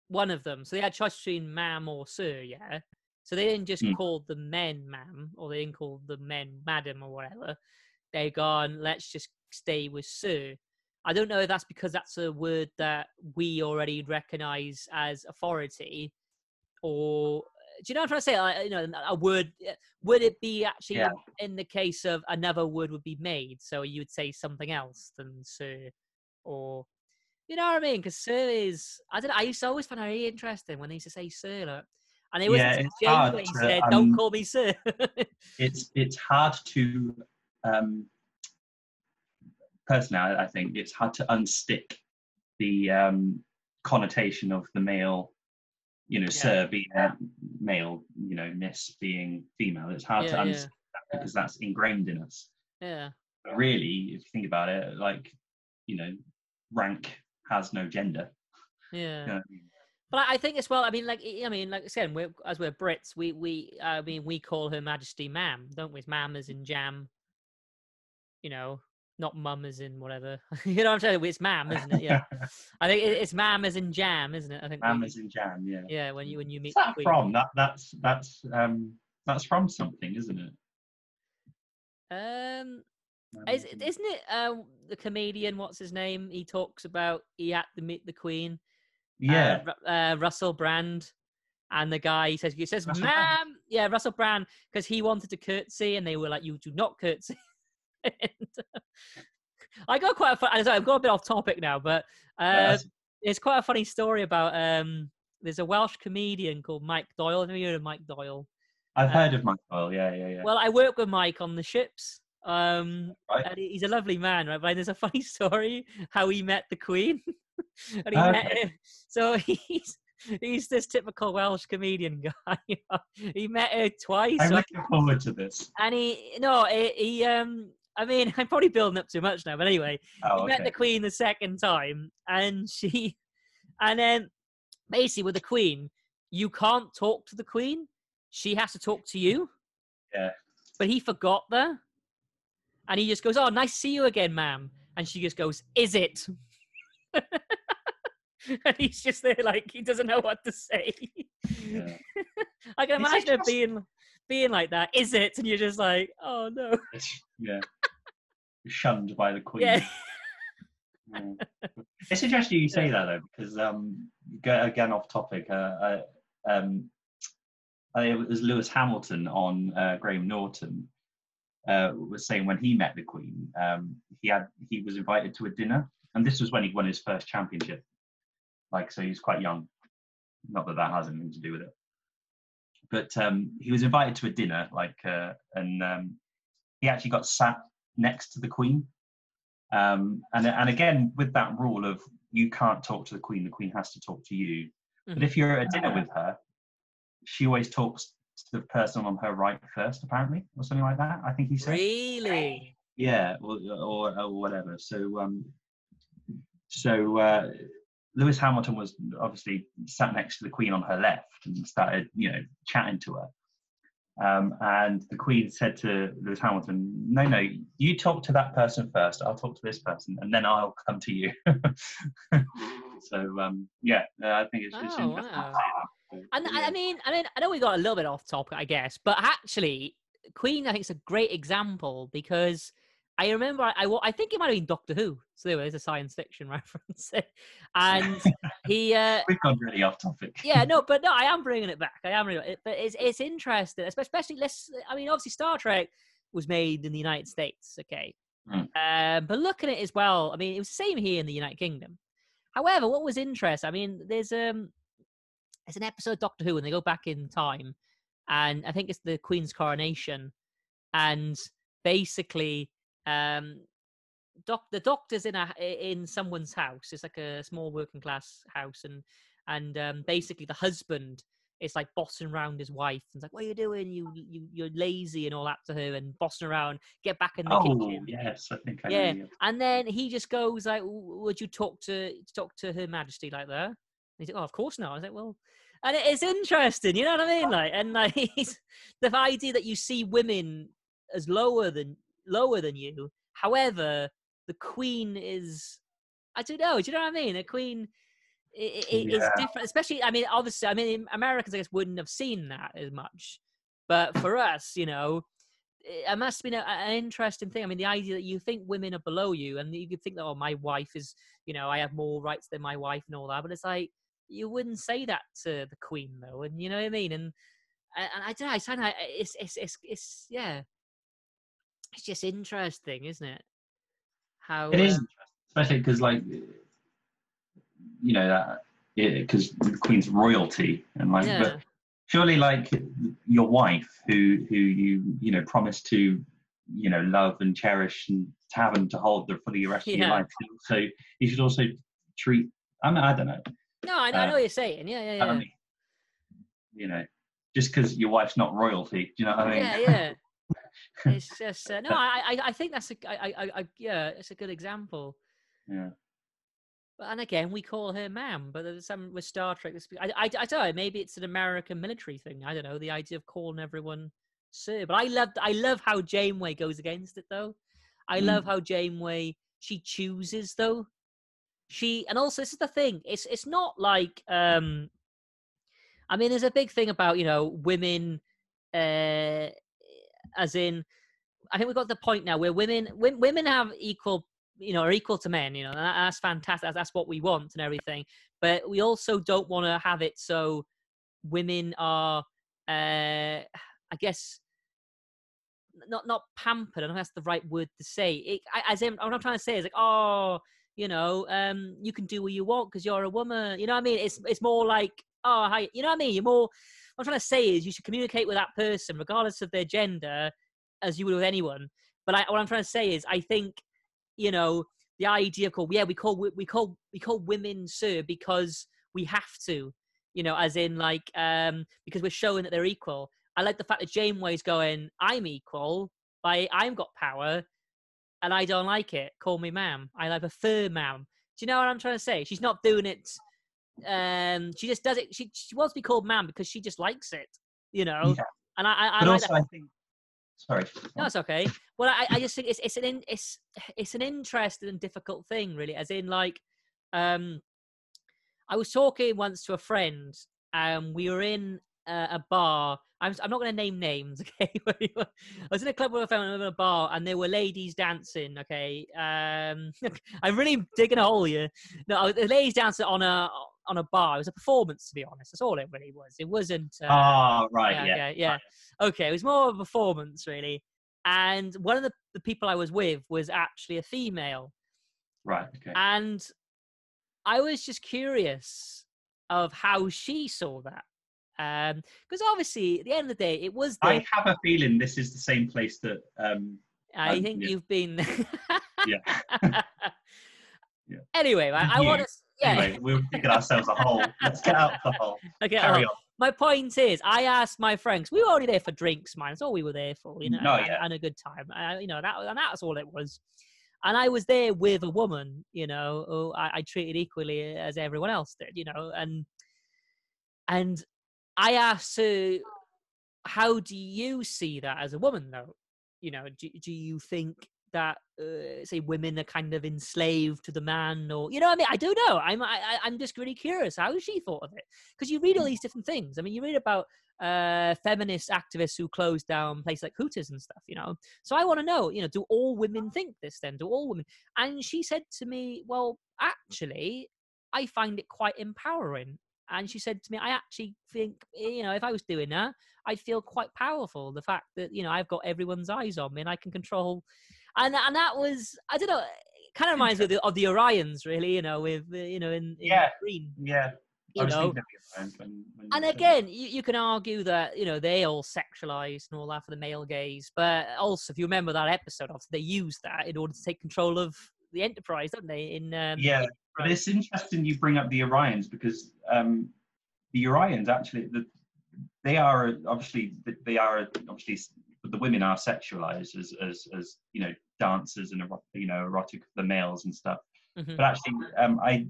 one of them? So they had choice between ma'am or sir, yeah. So they didn't just Mm. call the men ma'am, or they didn't call the men madam or whatever. They gone, let's just stay with sir. I don't know if that's because that's a word that we already recognize as authority, or do you know what I'm trying to say? Like, you know, a word. Would it be actually Yeah. in the case of another word would be made, so you would say something else than sir, or you know what I mean? Because sir is I don't know. I used to always find it really interesting when they used to say sir, like, and it was Yeah, hard genuinely to, said, "Don't um, call me sir." It's it's hard to um, personally, I, I think it's hard to unstick the um, connotation of the male. You know, Yeah. sir being male, you know, miss being female. It's hard to Yeah, yeah. unstick that because that's ingrained in us. yeah, But really, if you think about it, like, you know, rank has no gender. yeah. You know I mean? But I think as well. I mean, like I mean, like I said, we're, as we're Brits, we we I mean, we call Her Majesty Ma'am, don't we? Ma'am as in jam. You know, not mum as in whatever. you know what I'm saying? It's ma'am, isn't it? Yeah. I think it's ma'am as in jam, isn't it? I think. Mam is in jam, yeah. yeah, when you when you meet What's that from? That that's that's um that's from something, isn't it? Um, is, isn't it uh, the comedian? What's his name? He talks about he had to meet the queen. uh, yeah, Ru- uh, Russell Brand. And the guy he says he says, Russell "Ma'am, Brand. yeah, Russell Brand," because he wanted to curtsy, and they were like, "You do not curtsy." I got quite a fun. I've got a bit off topic now, but uh, it's quite a funny story about um. There's a Welsh comedian called Mike Doyle. Have you heard of Mike Doyle? I've uh, heard of Mike Doyle. Yeah, yeah, yeah. Well, I work with Mike on the ships. Um, Right. and he's a lovely man, right? But there's a funny story how he met the Queen. and he met Okay. her. So he's he's this typical Welsh comedian guy. he met her twice, I'm looking forward to this. and he no, he, he um. I mean, I'm probably building up too much now, but anyway, Oh, he met the queen the second time and she and then basically with the queen you can't talk to the queen. She has to talk to you. Yeah. but he forgot that and he just goes oh nice to see you again ma'am. And she just goes is it? And he's just there like he doesn't know what to say. Yeah. i can Is imagine it just- being being like that is it and you're just like oh no yeah. Shunned by the Queen. yeah Yeah. It's interesting you say that though, because um, again off topic. Uh, uh, um, uh, it was Lewis Hamilton on uh, Graham Norton uh, was saying when he met the Queen, um, he had he was invited to a dinner, and this was when he won his first championship. Like so, he was quite young. Not that that has anything to do with it, but um, he was invited to a dinner, like, uh, and um, he actually got sat next to the Queen. Um, and and again with that rule of you can't talk to the Queen, the Queen has to talk to you. But Mhm. if you're at a dinner with her, she always talks to the person on her right first, apparently, or something like that. I think he said. really Yeah, or, or or whatever. So um, so uh, Lewis Hamilton was obviously sat next to the Queen on her left and started, you know, chatting to her. Um, and the Queen said to Lewis Hamilton, "No, no, you talk to that person first. I'll talk to this person, and then I'll come to you." so um, yeah, I think it's, it's Oh, interesting. wow. And yeah. I mean, I mean, I know we got a little bit off topic, I guess, but actually, Queen, I think, is a great example because I remember, I, I, I think it might have been Doctor Who. So there is a science fiction reference, and he, uh, we've gone really off topic. yeah, no, but no, I am bringing it back. I am, bringing it, but it's it's interesting, especially let's. I mean, obviously, Star Trek. was made in the United States. Okay, Mm. um, but look at it as well. I mean, it was the same here in the United Kingdom. However, what was interesting, I mean, there's um, there's an episode of Doctor Who and they go back in time, and I think it's the Queen's coronation, and basically, um, doc the doctor's in a in someone's house. It's like a small working class house, and and um, basically the husband is like bossing around his wife and it's like, "What are you doing? You you you're lazy and all that to her, and bossing around. Get back in the Oh kitchen." yes, I think I Yeah, And then he just goes like, "Would you talk to talk to Her Majesty like that?" And he's like, "Oh, of course not." I was like, "Well," and it's interesting, you know what I mean? Like, and like he's, the idea that you see women as lower than lower than you. However, the Queen is, I don't know. Do you know what I mean? The Queen i- i- i- is Yeah. different, especially. I mean, obviously, I mean, Americans, I guess, wouldn't have seen that as much, but for us, you know, it must have been a, an interesting thing. I mean, the idea that you think women are below you, and you could think that, oh, my wife is, you know, I have more rights than my wife and all that. But it's like you wouldn't say that to the queen, though, and you know what I mean. And and, and I don't know, I it's it's it's it's yeah, it's just interesting, isn't it? How It is uh, interesting, especially because like you know that because the Queen's royalty and like, yeah, but surely like your wife who who you you know promised to you know love and cherish and to have and to hold for the rest of your life. So you should also treat. I mean, I don't know. no, I, know- I know uh, what you're saying. Yeah, yeah, I yeah. mean, you know, just because your wife's not royalty, do you know what I mean? Yeah, yeah. It's just uh, no. I, I, I think that's a, I, I, I, yeah, it's a good example. yeah. But and again, we call her ma'am. But there's some with Star Trek. I, I, I don't know. Maybe it's an American military thing. I don't know. The idea of calling everyone sir. But I love, I love how Janeway goes against it though. I Mm. love how Janeway she chooses though. She and also this is the thing. It's it's not like um. I mean, there's a big thing about you know women, uh, as in, I think we've got the point now where women women have equal you know are equal to men you know that's fantastic that's, what we want and everything. But we also don't want to have it so women are uh i guess not not pampered i don't know if that's the right word to say. It, I, as in what i'm trying to say is like oh you know um you can do what you want because you're a woman you know what i mean? It's it's more like oh hi you know what i mean? You're more i'm trying to say is you should communicate with that person regardless of their gender as you would with anyone. But I, what i'm trying to say is i think you know the idea of call yeah we call we call we call women sir because we have to you know as in like um because we're showing that they're equal. I like the fact that janeway's going i'm equal by i've got power and i don't like it. Call me ma'am. I prefer ma'am. Do you know what i'm trying to say? She's not doing it um she just does it she, she wants to be called ma'am because she just likes it you know Yeah. and i i, I But like also, that I think. Sorry. no, it's okay. Well, I, I just think it's it's an in, it's it's an interesting and difficult thing, really. As in, like, um, I was talking once to a friend, and we were in uh, a bar. I'm I'm not going to name names, okay? But we were- I was in a club with a friend in a bar, and there were ladies dancing. Okay, um, I'm really digging a hole here. No, the ladies dancing on a on a bar. It was a performance, to be honest. That's all it really was. It wasn't. Uh, Ah, right. yeah, Yeah. okay, yeah. Okay, it was more of a performance, really. And one of the, the people I was with was actually a female. Right. Okay. And I was just curious of how she saw that. Because obviously, at the end of the day, it was the. I have a feeling this is the same place that. Um, I um, think yeah. you've been. Yeah. Yeah. Anyway, I, I want to. Yeah. Anyway, we're digging ourselves a hole. Let's get out the hole. okay, Carry oh, on. my point is, I asked my friends. We were only there for drinks, man. That's all we were there for, you know, No, and, yeah. and a good time. Uh, you know, that and that's all it was. And I was there with a woman, you know, who I, I treated equally as everyone else did, you know, and and I asked her, "How do you see that as a woman, though? You know, do, do you think that uh, say women are kind of enslaved to the man, or you know, I mean, I don't know. I'm I, I- I'm just really curious how she thought of it because you read all these different things. I mean, you read about uh, feminist activists who closed down places like Hooters and stuff, you know. So I want to know, you know, do all women think this then? Do all women? And she said to me, well, actually, I find it quite empowering. And she said to me, "I actually think you know if I was doing that, I'd feel quite powerful. The fact that you know I've got everyone's eyes on me and I can control." And and that was I don't know. Kind of reminds me of the, of the Orions, really. You know, with uh, you know in, in Yeah. green. Yeah. You know, thinking of the Orions when, when and that. again, you, you can argue that you know they all sexualized and all that for the male gaze, but also if you remember that episode, obviously they used that in order to take control of the Enterprise, don't they? In um, Yeah, but it's interesting you bring up the Orions because um, the Orions actually the, they are obviously they are obviously the women are sexualized as as, as you know dancers and you know erotic the males and stuff. Mhm. But actually, um, I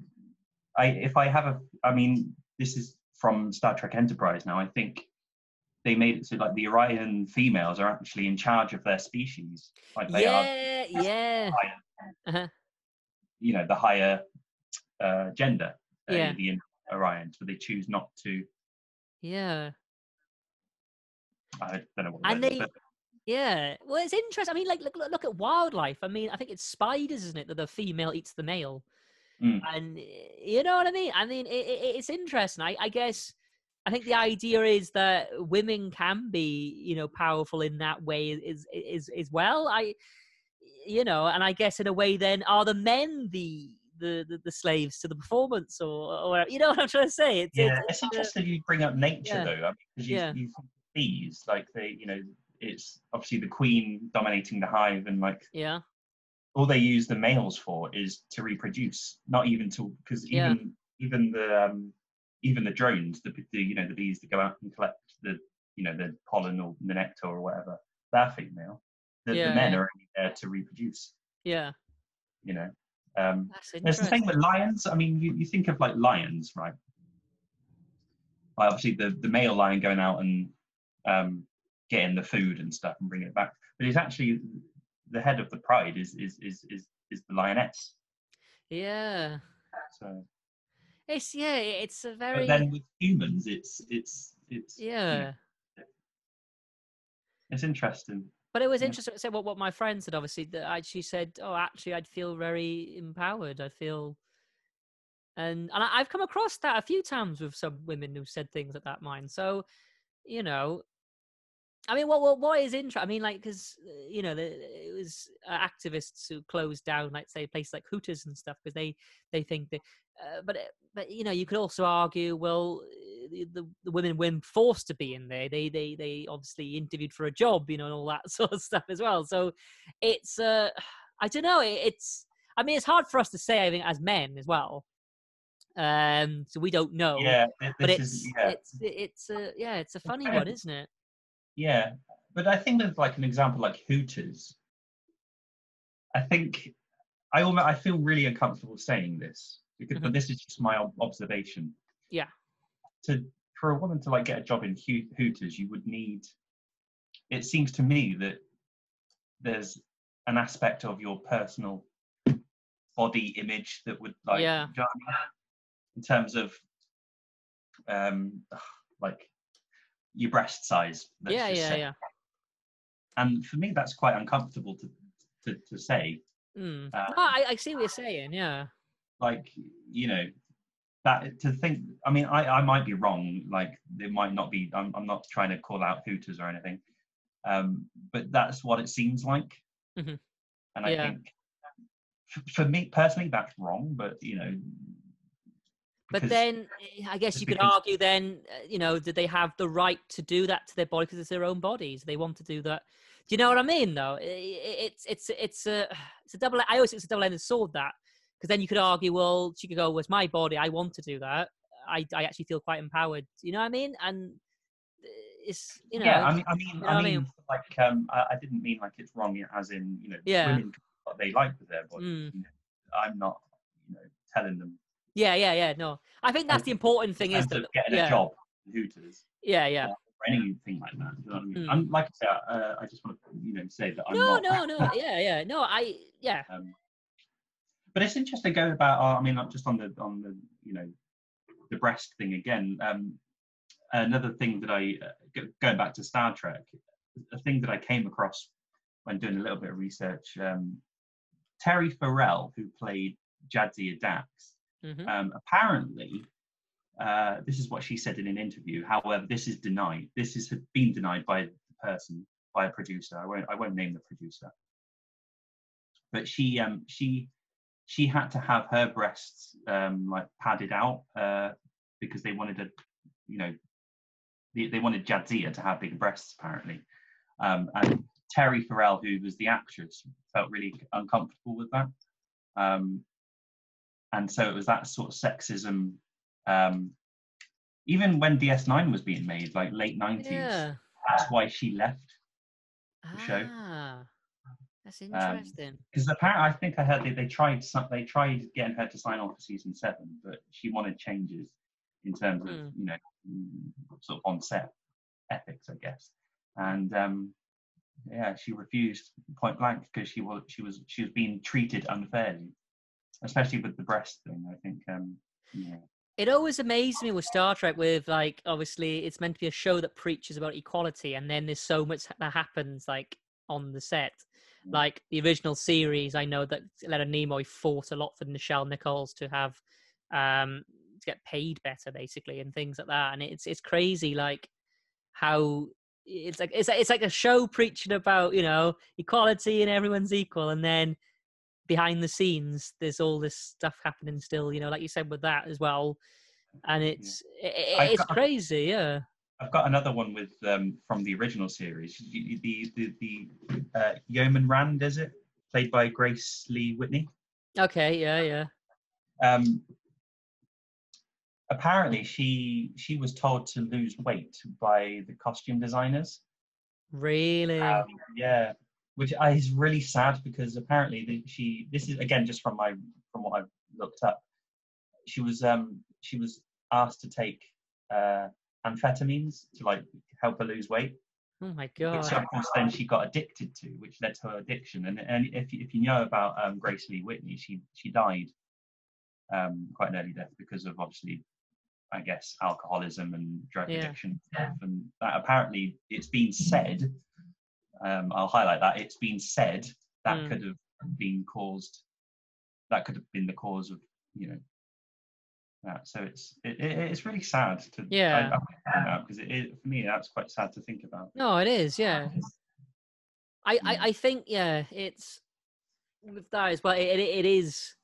I if I have a I mean this is from Star Trek Enterprise now. I think they made it so like the Orion females are actually in charge of their species. Like they are yeah, yeah, Uh-huh. you know the higher uh, gender uh, Yeah. the Orions, so they choose not to. yeah. I don't know what. And they- but Yeah, well, it's interesting. I mean, like, look, look at wildlife. I mean, I think it's spiders, isn't it, that the female eats the male, Mm. and you know what I mean. I mean, it, it, it's interesting. I, I guess I think the idea is that women can be, you know, powerful in that way is is is well. I, you know, and I guess in a way, then are the men the the the, the slaves to the performance, or or you know what I'm trying to say? It's, yeah, it's, it's interesting you bring up nature yeah. though, because you, Yeah. you think of bees like they, you know, it's obviously the queen dominating the hive, and like yeah, all they use the males for is to reproduce, not even to because Yeah. even even the um, even the drones, the, the you know the bees that go out and collect the you know the pollen or the nectar or whatever, they're female. The, Yeah, the men yeah. are only there to reproduce. yeah. You know. Um, That's It's the thing with lions. I mean, you, you think of like lions, right? Like, obviously, the, the male lion going out and um, getting the food and stuff and bringing it back, but he's actually the head of the pride is is is is, is the lioness. Yeah. So, It's yeah, it's a very. but then with humans, it's it's it's you know, yeah. it's interesting. But it was interesting to say what, what my friend said. Obviously, that I, she said, "Oh, actually, I'd feel very empowered. I feel," and and I, I've come across that a few times with some women who said things like that. Mine. So, you know, I mean, what what, what is interesting? I mean, like, because you know, the, it was uh, activists who closed down, like, say, places like Hooters and stuff, because they they think that. Uh, but but you know, you could also argue, well, uh, the, the the women weren't forced to be in there. They they they obviously interviewed for a job, you know, and all that sort of stuff as well. So it's uh, I don't know. It, it's I mean, it's hard for us to say. I think as men as well. Um, so we don't know. Yeah, But it's is yeah. it's it's a yeah, it's a funny one, isn't it? Yeah, but I think with like an example like Hooters, I think I almost, I feel really uncomfortable saying this because, but this is just my observation. Mm-hmm. Yeah. To for a woman to like get a job in Hooters, you would need. It seems to me that there's an aspect of your personal body image that would like Yeah. do you know what I mean? in terms of um like your breast size Yeah, yeah, say. yeah. and for me that's quite uncomfortable to to, to say Mm. Uh, no, I, I see what you're saying. Yeah. like you know that to think i mean i i might be wrong like it might not be i'm, I'm not trying to call out hooters or anything um but that's what it seems like Mhm. and i Yeah. think for me personally that's wrong but you know But then I guess you could argue then, uh, you know, did they have the right to do that to their body because it's their own bodies? They want to do that. Do you know what I mean? Though it's it's it's a it's a double. I always think it's a double-ended sword that because then you could argue, well, she could go, "Well, it's my body. I want to do that. I I actually feel quite empowered." You know what I mean? And uh, it's you know, yeah i mean i mean know i what I mean mean? like um I, I didn't mean like it's wrong as in you know Yeah. women what they like with their body. Mm. you know, i'm not you know telling them yeah, yeah, yeah. No, I think that's the important thing is that getting yeah, a job hooters yeah, yeah. or anything like that. You know what I mean? Mm. I'm like I said, uh, I just want to you know say that I'm No, not. no, no. Yeah, yeah. No, I yeah. Um, but it's interesting going about. I mean, not just on the on the you know the breast thing again. Um, another thing that I uh, going back to Star Trek, a thing that I came across when doing a little bit of research. Um, Terry Farrell, who played Jadzia Dax, hmm um, apparently uh, this is what she said in an interview. However, this is denied. This has been denied by the person, by a producer. I won't. I won't name the producer. But she, um, she, she had to have her breasts um, like padded out uh, because they wanted to, you know, they, they wanted Jadzia to have big breasts apparently. Um, and Terry Farrell, who was the actress, felt really uncomfortable with that. Um, and so it was that sort of sexism um, even when DS9 was being made, like late 90s, Yeah. that's why she left. the show. That's Um, interesting. Because apparently, I think I heard they, they tried some, they tried getting her to sign on for season seven, but she wanted changes in terms of Hmm. you know mm, sort of on set ethics, I guess. And um, yeah, she refused point blank because she was she was she was being treated unfairly, especially with the breast thing. I think um, yeah. it always amazed me with Star Trek with like obviously it's meant to be a show that preaches about equality and then there's so much that happens like on the set. Like the original series, I know that Leonard Nimoy fought a lot for Nichelle Nichols to have um to get paid better basically and things like that. And it's it's crazy like how it's like it's it's like a show preaching about, you know, equality and everyone's equal and then behind the scenes there's all this stuff happening still you know like you said with that as well and it's i I've it's got- crazy yeah I've got another one with um, from the original series. The the the, the uh, Yeoman Rand, is it played by Grace Lee Whitney? okay yeah yeah Um, apparently, she she was told to lose weight by the costume designers. really Um, yeah, which is really sad because apparently the, she this is again just from my from what I've looked up. She was um she was asked to take uh, amphetamines to like help her lose weight. oh my which god of course then she got addicted to, which led to her addiction. And, and if you- if you know about um, Grace Lee Whitney, she she died um, quite an early death because of obviously, I guess, alcoholism and drug Yeah. addiction and stuff. And that apparently it's been said. Um, I'll highlight that it's been said that Mm. could have been caused. That could have been the cause of you know. That. So it's it, it, it's really sad to Yeah. because it, it, for me that's quite sad to think about. no it is yeah I, I Mm. i think yeah it's with that as well it, it, it is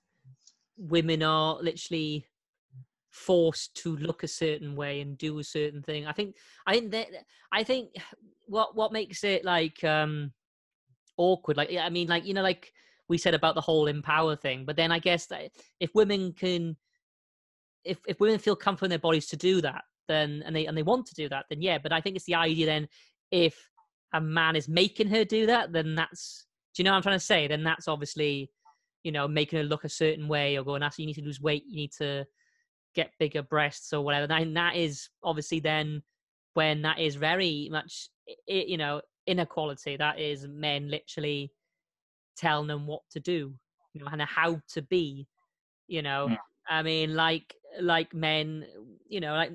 women are literally forced to look a certain way and do a certain thing i think i think that i think what what makes it like um awkward like yeah, i mean like you know like we said about the whole empower thing but then i guess that if women can if if women feel comfortable in their bodies to do that then and they and they want to do that then yeah but i think it's the idea then if a man is making her do that then that's do you know what i'm trying to say? Then that's obviously you know making her look a certain way or going that's you need to lose weight you need to get bigger breasts or whatever. And that is obviously then when that is very much you know inequality. That is men literally telling them what to do you know and how to be you know? Mm. i mean like like men you know like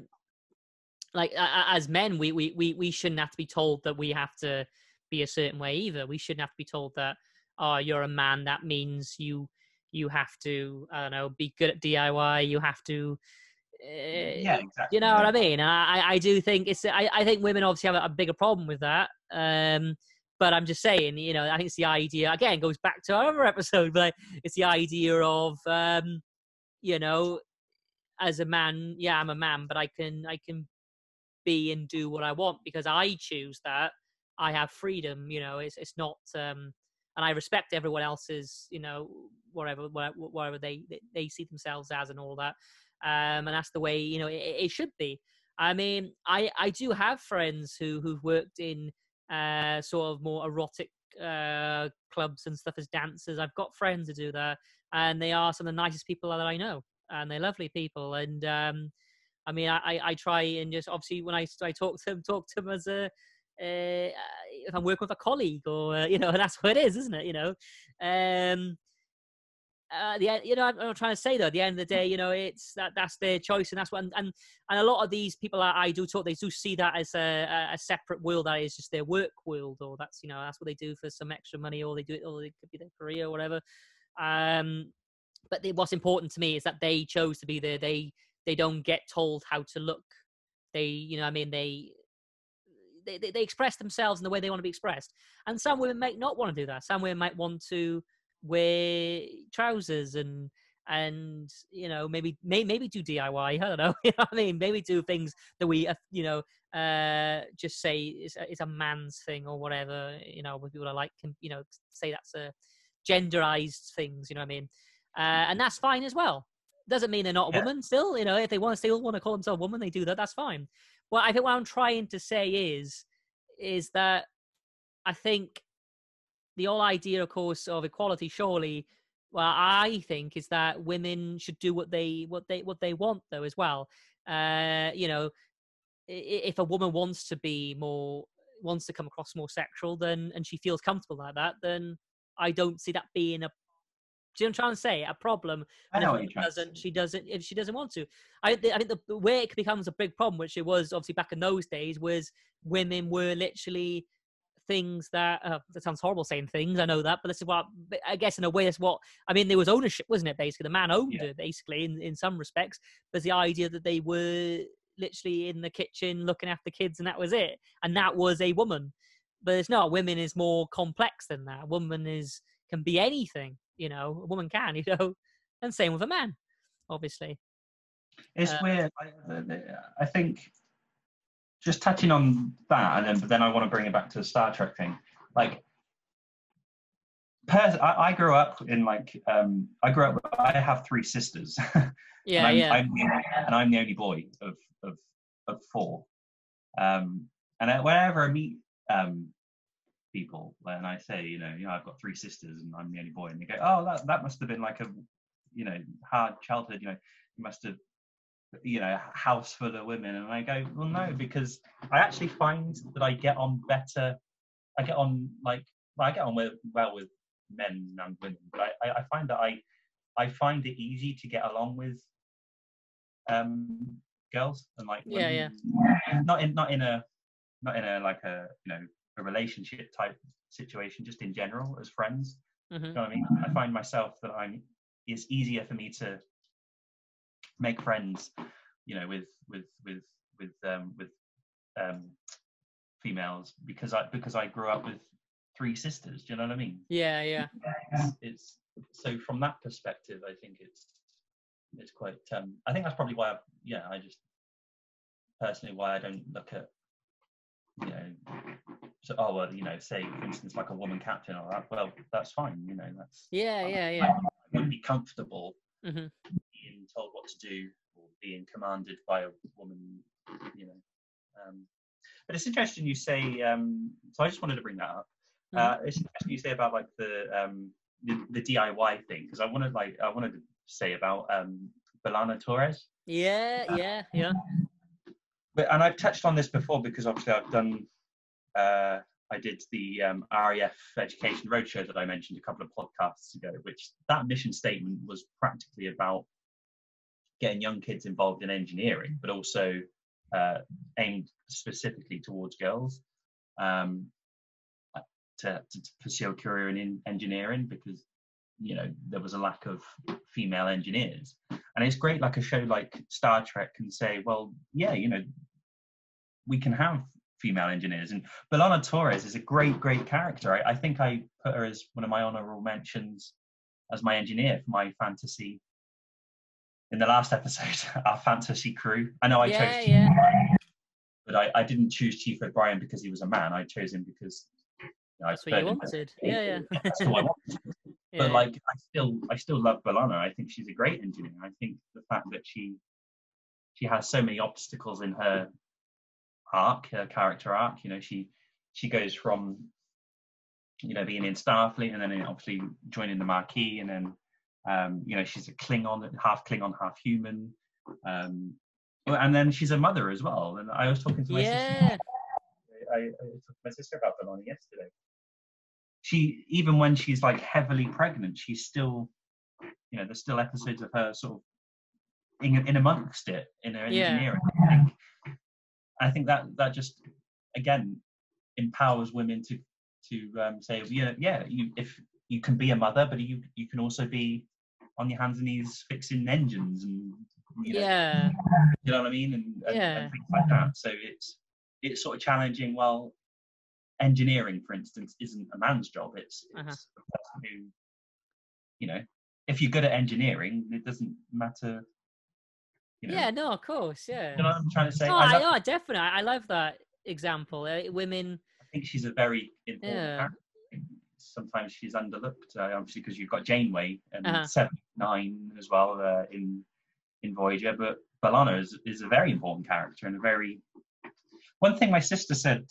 like as men we, we we we shouldn't have to be told that we have to be a certain way either we shouldn't have to be told that oh you're a man that means you you have to i don't know be good at diy you have to uh, yeah, exactly. you know what. I mean? I, I do think it's. I, I think women obviously have a, a bigger problem with that. Um, but I'm just saying, you know, I think it's the idea. Again, goes back to our other episode, but it's the idea of, um, you know, as a man, yeah, I'm a man, but I can, I can be and do what I want because I choose that. I have freedom. You know, it's it's not. Um, and I respect everyone else's, you know, whatever, whatever, they they see themselves as and all that um, and that's the way you know it, it should be. I mean, I I do have friends who who've worked in uh, sort of more erotic uh, clubs and stuff as dancers. I've got friends who do that, and they are some of the nicest people that I know, and they're lovely people. And um, I mean, I, I try and just obviously when I I talk to them, talk to them as a uh, if I'm working with a colleague or uh, you know that's what it is, isn't it? You know. Um, uh, the you know I'm, I'm trying to say though at the end of the day you know it's that that's their choice and that's what and and, and a lot of these people I, I do talk they do see that as a, a- a separate world that is just their work world or that's you know that's what they do for some extra money or they do it or it could be their career or whatever um but what's important to me is that they chose to be there they they don't get told how to look. They, you know, I mean, they, they, they, express themselves in the way they want to be expressed. And some women might not want to do that. Some women might want to wear trousers and and you know maybe may, maybe do DIY. I don't know. you know I mean? Maybe do things that we uh, you know uh, just say is a, a man's thing or whatever. You know, when people are like can you know say that's a genderized things. You know what I mean? Uh, and that's fine as well. Doesn't mean they're not a Yeah. woman. Still, you know, if they want to still want to call themselves a woman, they do that. That's fine. Well, I think what I'm trying to say is is that I think the whole idea, of course, of equality, surely, well, I think is that women should do what they what they what they want, though, as well. Uh, you know, if a woman wants to be more wants to come across more sexual, then and she feels comfortable like that, then I don't see that being a. Do you know what I'm trying to say? A problem. I And know if what she you're trying to doesn't, say. she doesn't. If she doesn't want to, I, thi- I think the the way it becomes a big problem, which it was obviously back in those days, was women were literally things that uh, that sounds horrible saying things. I know that, but this is what I guess in a way that's what I mean. There was ownership, wasn't it? Basically, the man owned Yeah. it basically in in some respects. There's the idea that they were literally in the kitchen looking after kids, and that was it. And that was a woman, but it's not. Women is more complex than that. A woman is can be anything. You know, a woman can. You know, and same with a man, obviously. It's Uh, weird. I, I think just touching on that, and then but then I want to bring it back to the Star Trek thing. Like, pers- I, I grew up in like um, I grew up. I have three sisters. Yeah, and I'm, yeah, I'm the, and I'm the only boy of of, of four. Um, and I- whenever I meet um, people, and I say, you know, you know, I've got three sisters, and I'm the only boy, and they go, oh, that that must have been like a, you know, hard childhood. You know, you must have, you know, a house full of women. And I go, well, no, because I actually find that I get on better. I get on like I get on with, well with men and women, but I, I, find that I I find it easy to get along with um girls and like Yeah, yeah. not in not in a not in a like a you know a relationship type situation just in general as friends. Hmm you know I mean? I find myself that I'm it's easier for me to make friends you know with with with with um with um females because I because I grew up with three sisters. Do you know what I mean? Yeah, yeah. it's, it's so from that perspective i think it's it's quite um i think that's probably why I, yeah i just personally why i don't look at you know so oh well you know say for instance like a woman captain or that well that's fine you know that's Yeah, I'm- yeah, yeah. I wouldn't be comfortable hmm being told what to do or being commanded by a woman you know um but it's interesting you say um so i just wanted to bring that up Mhm. uh, it's interesting you say about like the um the, the DIY thing because I wanted like I wanted to say about um B'Elanna Torres, Yeah, yeah, yeah. but and I've touched on this before because obviously I've done uh I did the um, Education Roadshow that I mentioned a couple of podcasts ago, which that mission statement was practically about getting young kids involved in engineering, but also uh, aimed specifically towards girls. Um, to, to, to pursue a career in engineering because you know there was a lack of female engineers and it's great like a show like star trek can say well yeah you know we can have female engineers and B'Elanna Torres is a great great character I, I think i put her as one of my honorable mentions as my engineer for my fantasy in the last episode our fantasy crew i know i Yeah, chose yeah. Chief O'Brien, but I, I didn't choose chief o'brien because he was a man i chose him because you know, I That's what you preferred him as- wanted. Yeah, yeah. that's who I wanted. yeah. but like I still I still love B'Elanna. I think she's a great engineer. I think the fact that she she has so many obstacles in her arc, her character arc. You know, she she goes from you know being in Starfleet and then obviously joining the Maquis, and then um, you know she's a Klingon, half Klingon, half human. Um, and then she's a mother as well. And I was talking to my yeah. sister. I, I talked to my sister about B'Elanna yesterday. She even when she's like heavily pregnant, she's still, you know, there's still episodes of her sort of in, in amongst it in her Yeah. engineering. I think, I think that that just again empowers women to to um, say, yeah, yeah, you if you can be a mother, but you you can also be on your hands and knees fixing engines and you know, Yeah. you know what I mean, and, and, Yeah. and things like that. So it's it's sort of challenging. Well, engineering, for instance, isn't a man's job. It's, it's Uh-huh. a person who, you know, if you're good at engineering, it doesn't matter. You know, Yeah, no, of course, yeah. you know what I'm trying to say. Oh, I, love- no, definitely. I love that example. Uh, women, I think she's a very important Yeah. character. Sometimes she's underlooked, uh, obviously, because you've got Janeway and Uh-huh. Seven Nine as well uh, in in Voyager. But B'Elanna is is a very important character and a very. One thing my sister said,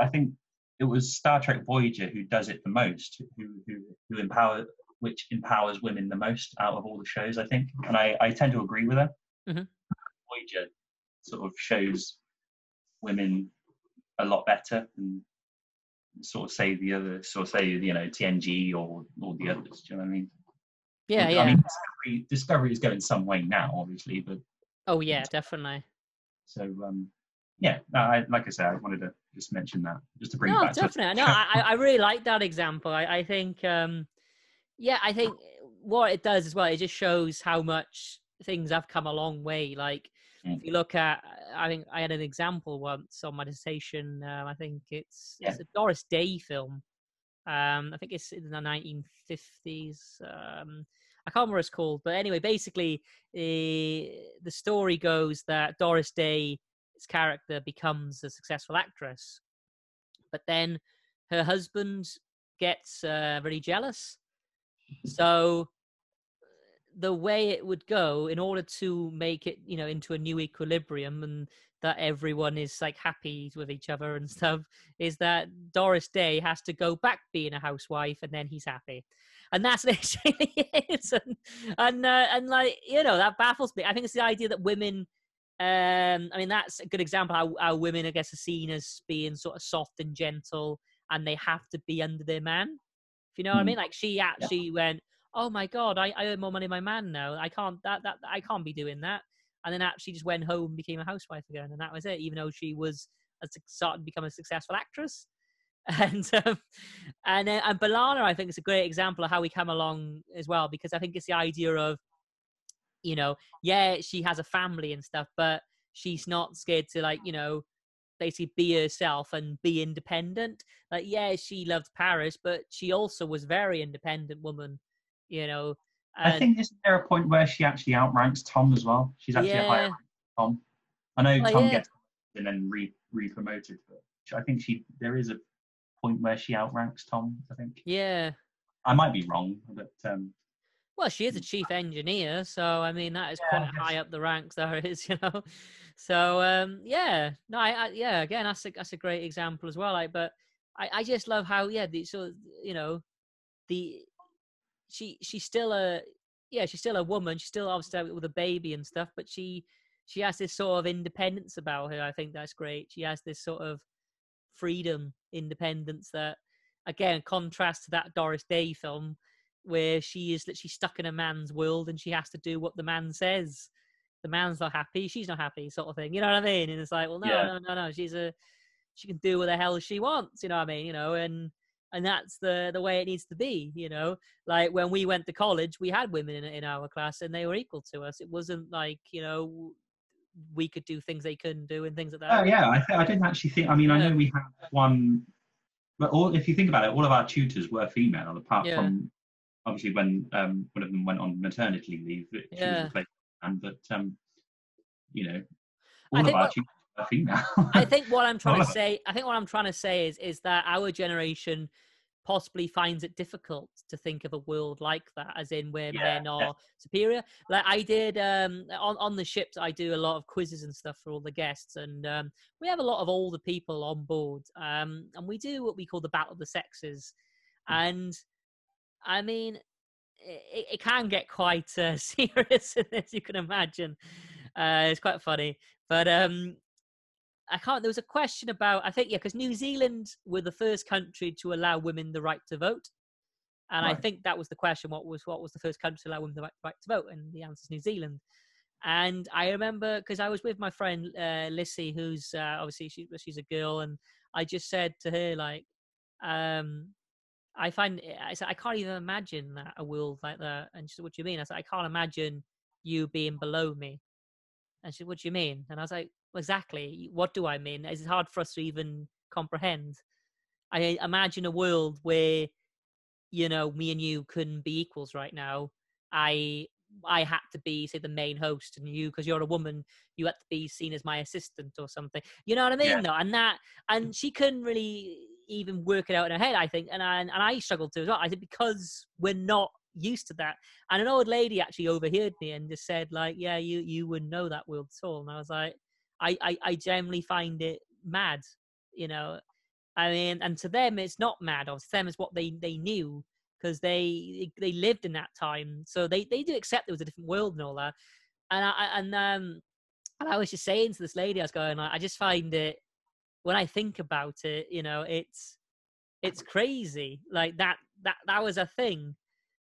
I think it was Star Trek Voyager who does it the most, who who who empower which empowers women the most out of all the shows. I think, and I I tend to agree with her. Mhm. Voyager sort of shows women a lot better and sort of say the other sort of say you know TNG or all the others. Do you know what I mean? yeah, I yeah. mean, Discovery, Discovery is going some way now, obviously, but oh, yeah, definitely. so um, yeah. No, I, like I said, I wanted to just mention that just to bring it No, back. to- definitely. No, I, I I really like that example. I, I think, um, yeah, I think what it does as well, it just shows how much things have come a long way. Like, Mm. if you look at, I think I had an example once on my dissertation. Um, I think it's, it's a Doris Day film. Um, I think it's in the 1950s. Um, I can't remember what it's called, but anyway, basically, eh, the story goes that Doris Day's character becomes a successful actress, but then her husband gets uh, very jealous. So the way it would go in order to make it you know into a new equilibrium and that everyone is like happy with each other and stuff is that Doris Day has to go back being a housewife and then he's happy. And that's literally it. And and, uh, and like you know that baffles me. I think it's the idea that women um I mean that's a good example how, how women I guess are seen as being sort of soft and gentle and they have to be under their man. If you know what I Mm. mean? Like she actually went oh my god, I, I earn more money than my man now. I can't that that I can't be doing that. And then actually just went home and became a housewife again, and that was it. Even though she was a, started to become a successful actress, and um, and uh, and B'Elanna, I think is a great example of how we come along as well, because I think it's the idea of, you know, yeah, she has a family and stuff, but she's not scared to like you know basically be herself and be independent. Like, yeah, she loved Paris, but she also was very independent woman, you know. I think isn't there a point where she actually outranks Tom as well? She's actually a higher rank than Tom. I know Well, Tom yeah. gets and then re re promoted, but I think she there is a point where she outranks Tom. I think yeah. I might be wrong, but um, Well, she is a chief engineer, so I mean that is Yeah, quite high up the ranks. There is, you know. So um, yeah, no, I, I yeah, again, that's a that's a great example as well. Like, but I, I just love how yeah, the so you know, the she she's still a yeah, she's still a woman. She's still obviously with a baby and stuff, but she she has this sort of independence about her. I think that's great. She has this sort of freedom, independence that again contrast to that Doris Day film where she is literally stuck in a man's world and she has to do what the man says. The man's not happy, she's not happy, sort of thing. You know what I mean? And it's like, well, no, Yeah. no, no, no. She's a she can do what the hell she wants. You know what I mean? You know, and and that's the the way it needs to be. You know, like when we went to college, we had women in in our class and they were equal to us. It wasn't like you know we could do things they couldn't do and things like that. oh yeah, I th- I didn't actually think. I mean, I know we had one, but all if you think about it, all of our tutors were female, apart Yeah. from obviously when um one of them went on maternity leave. She Yeah. was replaced, and but um, you know, I all of think our what- tutors were female. I think what I'm trying to say, I think what I'm trying to say is, is that our generation possibly finds it difficult to think of a world like that, as in where Yeah, men are superior. Like I did um, on on the ships, I do a lot of quizzes and stuff for all the guests, and um, we have a lot of older people on board, um, and we do what we call the battle of the sexes, and I mean. It, it can get quite uh, serious, as you can imagine. Uh, it's quite funny, but um, I can't. There was a question about I think yeah, because New Zealand were the first country to allow women the right to vote, and I think that was the question. What was what was the first country to allow women the right, right to vote? And the answer is New Zealand. And I remember because I was with my friend uh, Lissy, who's uh, obviously she, she's a girl, and I just said to her like, um, I find I said I can't even imagine that a world like that. And she said, "What do you mean?" I said, "I can't imagine you being below me." And she said, What do you mean? And I was like, Exactly. What do I mean? It's hard for us to even comprehend. I imagine a world where, you know, me and you couldn't be equals right now. I I had to be, say, the main host, and you, because you're a woman, you had to be seen as my assistant or something. You know what I mean? Yeah. Though, and that, mm. and she couldn't really even work it out in her head. I think, and I, and I struggled to as well. I think because we're not used to that. And an old lady actually overheard me and just said, like, "Yeah, you you wouldn't know that world at all." And I was like, I I, I generally find it mad, you know. I mean, and to them, it's not mad. Or to them, it's what they they knew because they they lived in that time, so they they do accept there was a different world and all that. And I and um and I was just saying to this lady, I was going, I just find it when I think about it, you know, it's it's crazy. Like that that that was a thing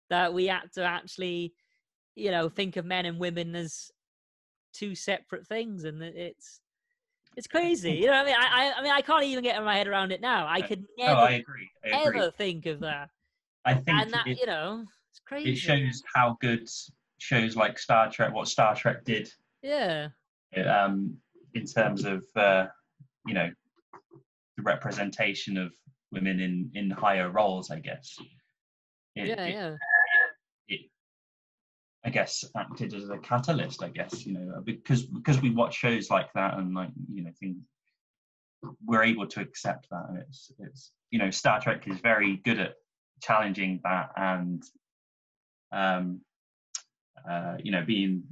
that we had to actually, you know, think of men and women as two separate things, and it's it's crazy. You know what I mean? I I, I mean I can't even get my head around it now. I could No, never I agree. I agree. ever think of that. I think And that it, you know, it's crazy. it shows how good shows like Star Trek, what Star Trek did Yeah. um, in terms of uh, you know the representation of women in in higher roles. I guess. It, Yeah, it, yeah. I guess acted as a catalyst. I guess you know because because we watch shows like that and like you know things we're able to accept that and it's it's you know Star Trek is very good at challenging that and um uh you know being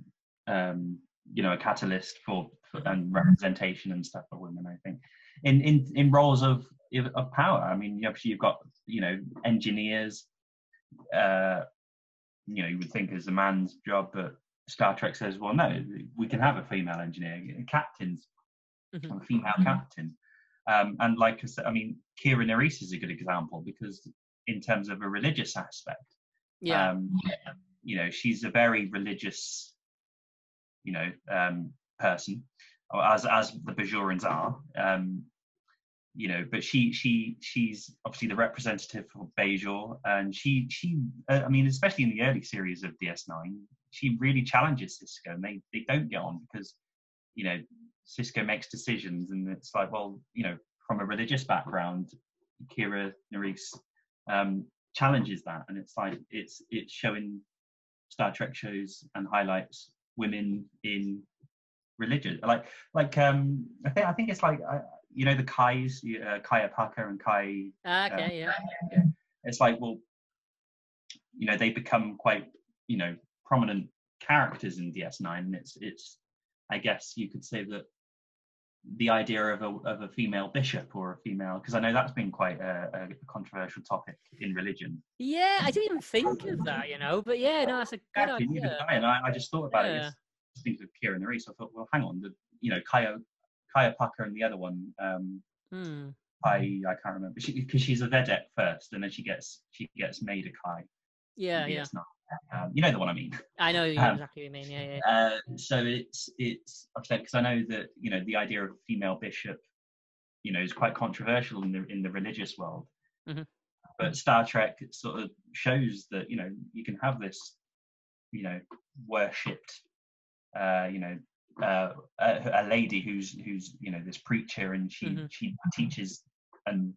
um you know a catalyst for, for and representation and stuff for women I think in in in roles of of power I mean obviously you've got you know engineers uh you know you would think is a man's job but Star Trek says well no we can have a female engineer captains Mhm. a female captain um, and like I said, I mean, Kira Nerys is a good example because in terms of a religious aspect, Yeah. um, you know, she's a very religious, you know, um, person, as as the Bajorans are. You know, but she she she's obviously the representative for Bajor, and she she uh, I mean, especially in the early series of DS9, she really challenges Sisko, and they they don't get on because you know Sisko makes decisions, and it's like, well, you know, from a religious background, Kira Nerys um, challenges that, and it's like it's it's showing Star Trek shows and highlights women in religion, like like um, I think I think it's like uh, you know the Kais, uh, Kai Opaka and Kai. Ah, okay, yeah. It's like well, you know, they become quite you know prominent characters in DS9, and it's it's I guess you could say that the idea of a of a female bishop or a female because I know that's been quite a, a controversial topic in religion. Yeah, I didn't even think of that, you know. But yeah, no, that's a good idea. I, and I, just thought about it. Yeah. Yes, think of Kira Nerys. I thought, well, hang on, the you know Kaya Kai Opaka and the other one, um, Hmm. I I can't remember because she's a Vedek first, and then she gets she gets made a Kai. Yeah, yeah. DS9. Um, you know the one I mean. I know Um, exactly what you mean. Yeah, yeah. Uh, so it's it's upset because I know that you know the idea of a female bishop, you know, is quite controversial in the in the religious world. Mhm. But Star Trek sort of shows that you know you can have this, you know, worshipped, uh, you know, uh, a, a lady who's who's you know this preacher and she Mhm. she teaches and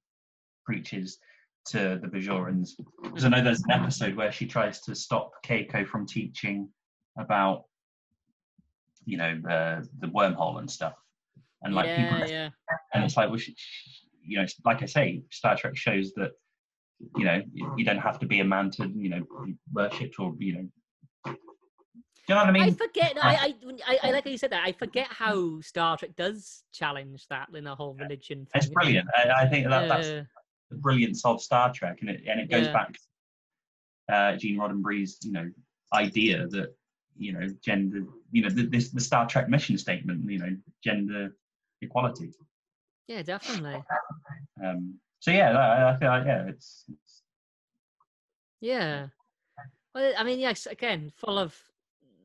preaches to the Bajorans because I know there's an episode where she tries to stop Keiko from teaching about you know the the wormhole and stuff and like yeah, people yeah. and it's like well, she, you know like I say Star Trek shows that you know you you don't have to be a man to you know be worshipped or you know do you know what I I mean forget. I, I, I, I like how you said that. I forget how Star Trek does challenge that in the whole religion. it's thing. brilliant I, I think that that's Yeah. the brilliance of Star Trek, and it and it goes Yeah. back to uh, Gene Roddenberry's you know idea that you know gender you know the, this the Star Trek mission statement you know gender equality. yeah, definitely. Um, so yeah, I, I feel like yeah, it's, it's Yeah. Well, I mean, yes. Again, full of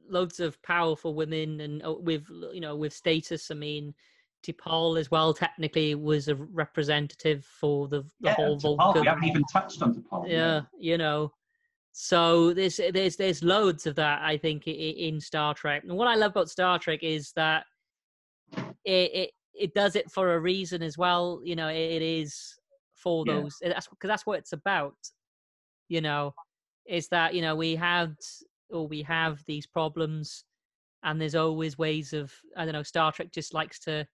loads of powerful women and uh, with you know with status. I mean, T'Pol as well technically was a representative for the the yeah, whole T'Pol, Vulcan. we haven't even touched on T'Pol. yeah, you know. So there's there's there's loads of that I think in Star Trek. And what I love about Star Trek is that it it, it does it for a reason as well. You know, it, it is for Yeah. those. That's because that's what it's about. You know, is that you know we had or we have these problems, and there's always ways of I don't know. Star Trek just likes to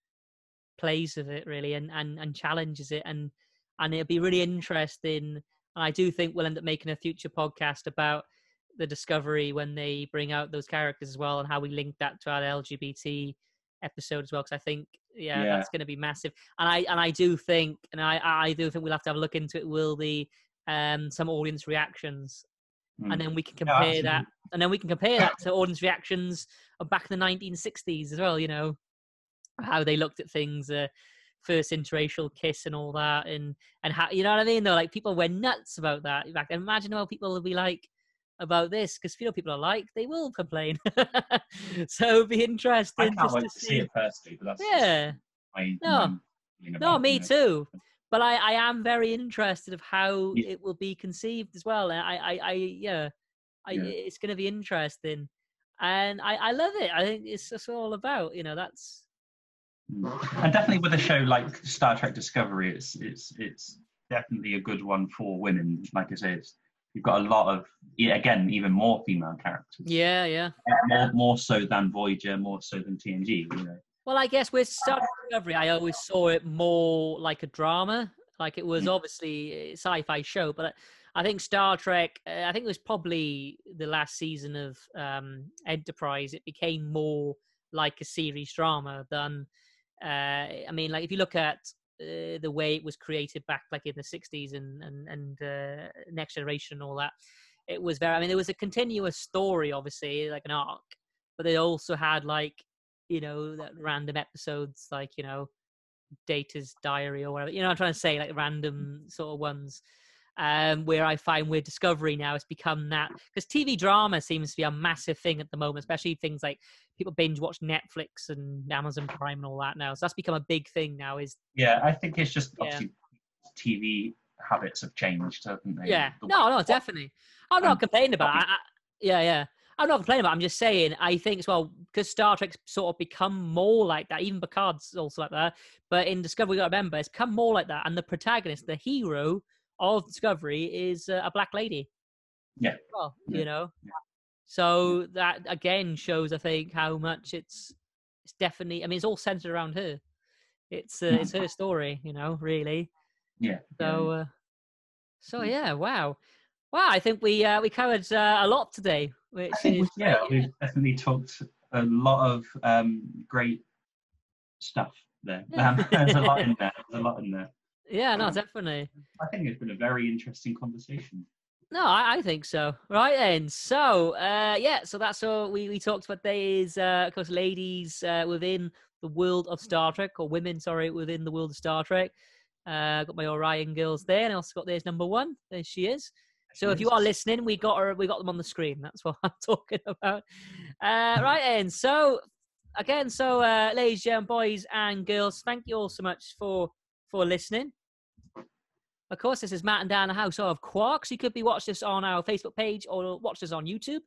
plays with it really and and and challenges it and and it'll be really interesting and I do think we'll end up making a future podcast about the discovery when they bring out those characters as well and how we link that to our LGBT episode as well because I think yeah, Yeah. that's going to be massive and I and I do think and I I do think we'll have to have a look into it will be um some audience reactions Mm. and then we can Yeah, compare that and then we can compare that to audience reactions of back in the 1960s as well you know how they looked at things uh, first interracial kiss and all that and and how you know what i mean? Though like people went nuts about that. Back then imagine how people will be like about this because you know people are like they will complain. So be I can't just wait to see it personally, but that's just yeah. No. my feeling no it, me too but I, I am very interested of how Yeah. it will be conceived as well. I, I, I yeah, I, Yeah. it's going to be interesting, and I, I love it. I think it's just all about you know that's Mm. And definitely with a show like Star Trek Discovery, it's it's it's definitely a good one for women. Like I say, it's you've got a lot of yeah, again even more female characters. yeah, yeah. More more so than Voyager, more so than TNG. You know. Well, I guess with Star Trek Discovery, I always saw it more like a drama. Like it was Mm. obviously a sci-fi show, but I think Star Trek. uh, I think it was probably the last season of um, Enterprise. It became more like a series drama than. Uh, I mean, like if you look at uh, the way it was created back, like in the '60s and and and uh, Next Generation and all that, it was very. I mean, there was a continuous story, obviously, like an arc, but they also had like you know, that random episodes like, you know, Data's diary or whatever. You know, what I'm trying to say like random sort of ones. Um, where I find with Discovery now it's become that because TV drama seems to be a massive thing at the moment, especially things like people binge watch Netflix and Amazon Prime and all that now. So that's become a big thing now. Is Yeah, I think it's just Yeah. obviously TV habits have changed, haven't they? yeah, The no, no, definitely. I'm not complaining about. It. I, I, yeah, yeah. I'm not complaining about. it. I'm just saying. I think as well because Star Trek's sort of become more like that. Even Picard's also like that. But in Discovery, you got to remember, it's come more like that. And the protagonist, the hero of Discovery, is uh, a black lady. Yeah. Well, Yeah. you know. Yeah. So that again shows, I think, how much it's it's definitely. I mean, it's all centered around her. It's uh, it's her story, you know, really. Yeah. yeah, So, uh, so yeah, wow, wow. I think we uh, we covered uh, a lot today, which is we- yeah, we've definitely talked a lot of um, great stuff there. Um, there's a lot in there. There's a lot in there. yeah, no, definitely. I think it's been a very interesting conversation. No, I, I think so. Right then, so uh, yeah, so that's all we, we talked about. There is, uh, of course, ladies uh, within the world of Star Trek, or women, sorry, within the world of Star Trek. Uh, got my Orion girls there, and I also got there's number one. There she is. So if you are listening, we got her, we got them on the screen. That's what I'm talking about. Uh, right then. So again, so uh, ladies and boys and girls, thank you all so much for for listening. Of course, this is Matt and Dan, the House of Quarks. You could be watch this on our Facebook page or watch this on YouTube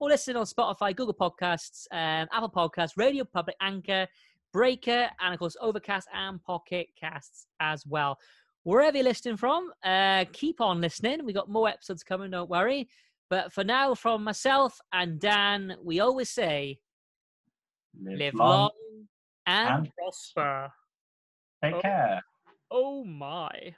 or listen on Spotify, Google Podcasts, um, Apple Podcasts, Radio Public, Anchor, Breaker, and of course Overcast and Pocket Casts as well. Wherever you're listening from, uh, keep on listening. We got more episodes coming, don't worry. But for now, from myself and Dan, we always say live long and and prosper. Take care. Oh my.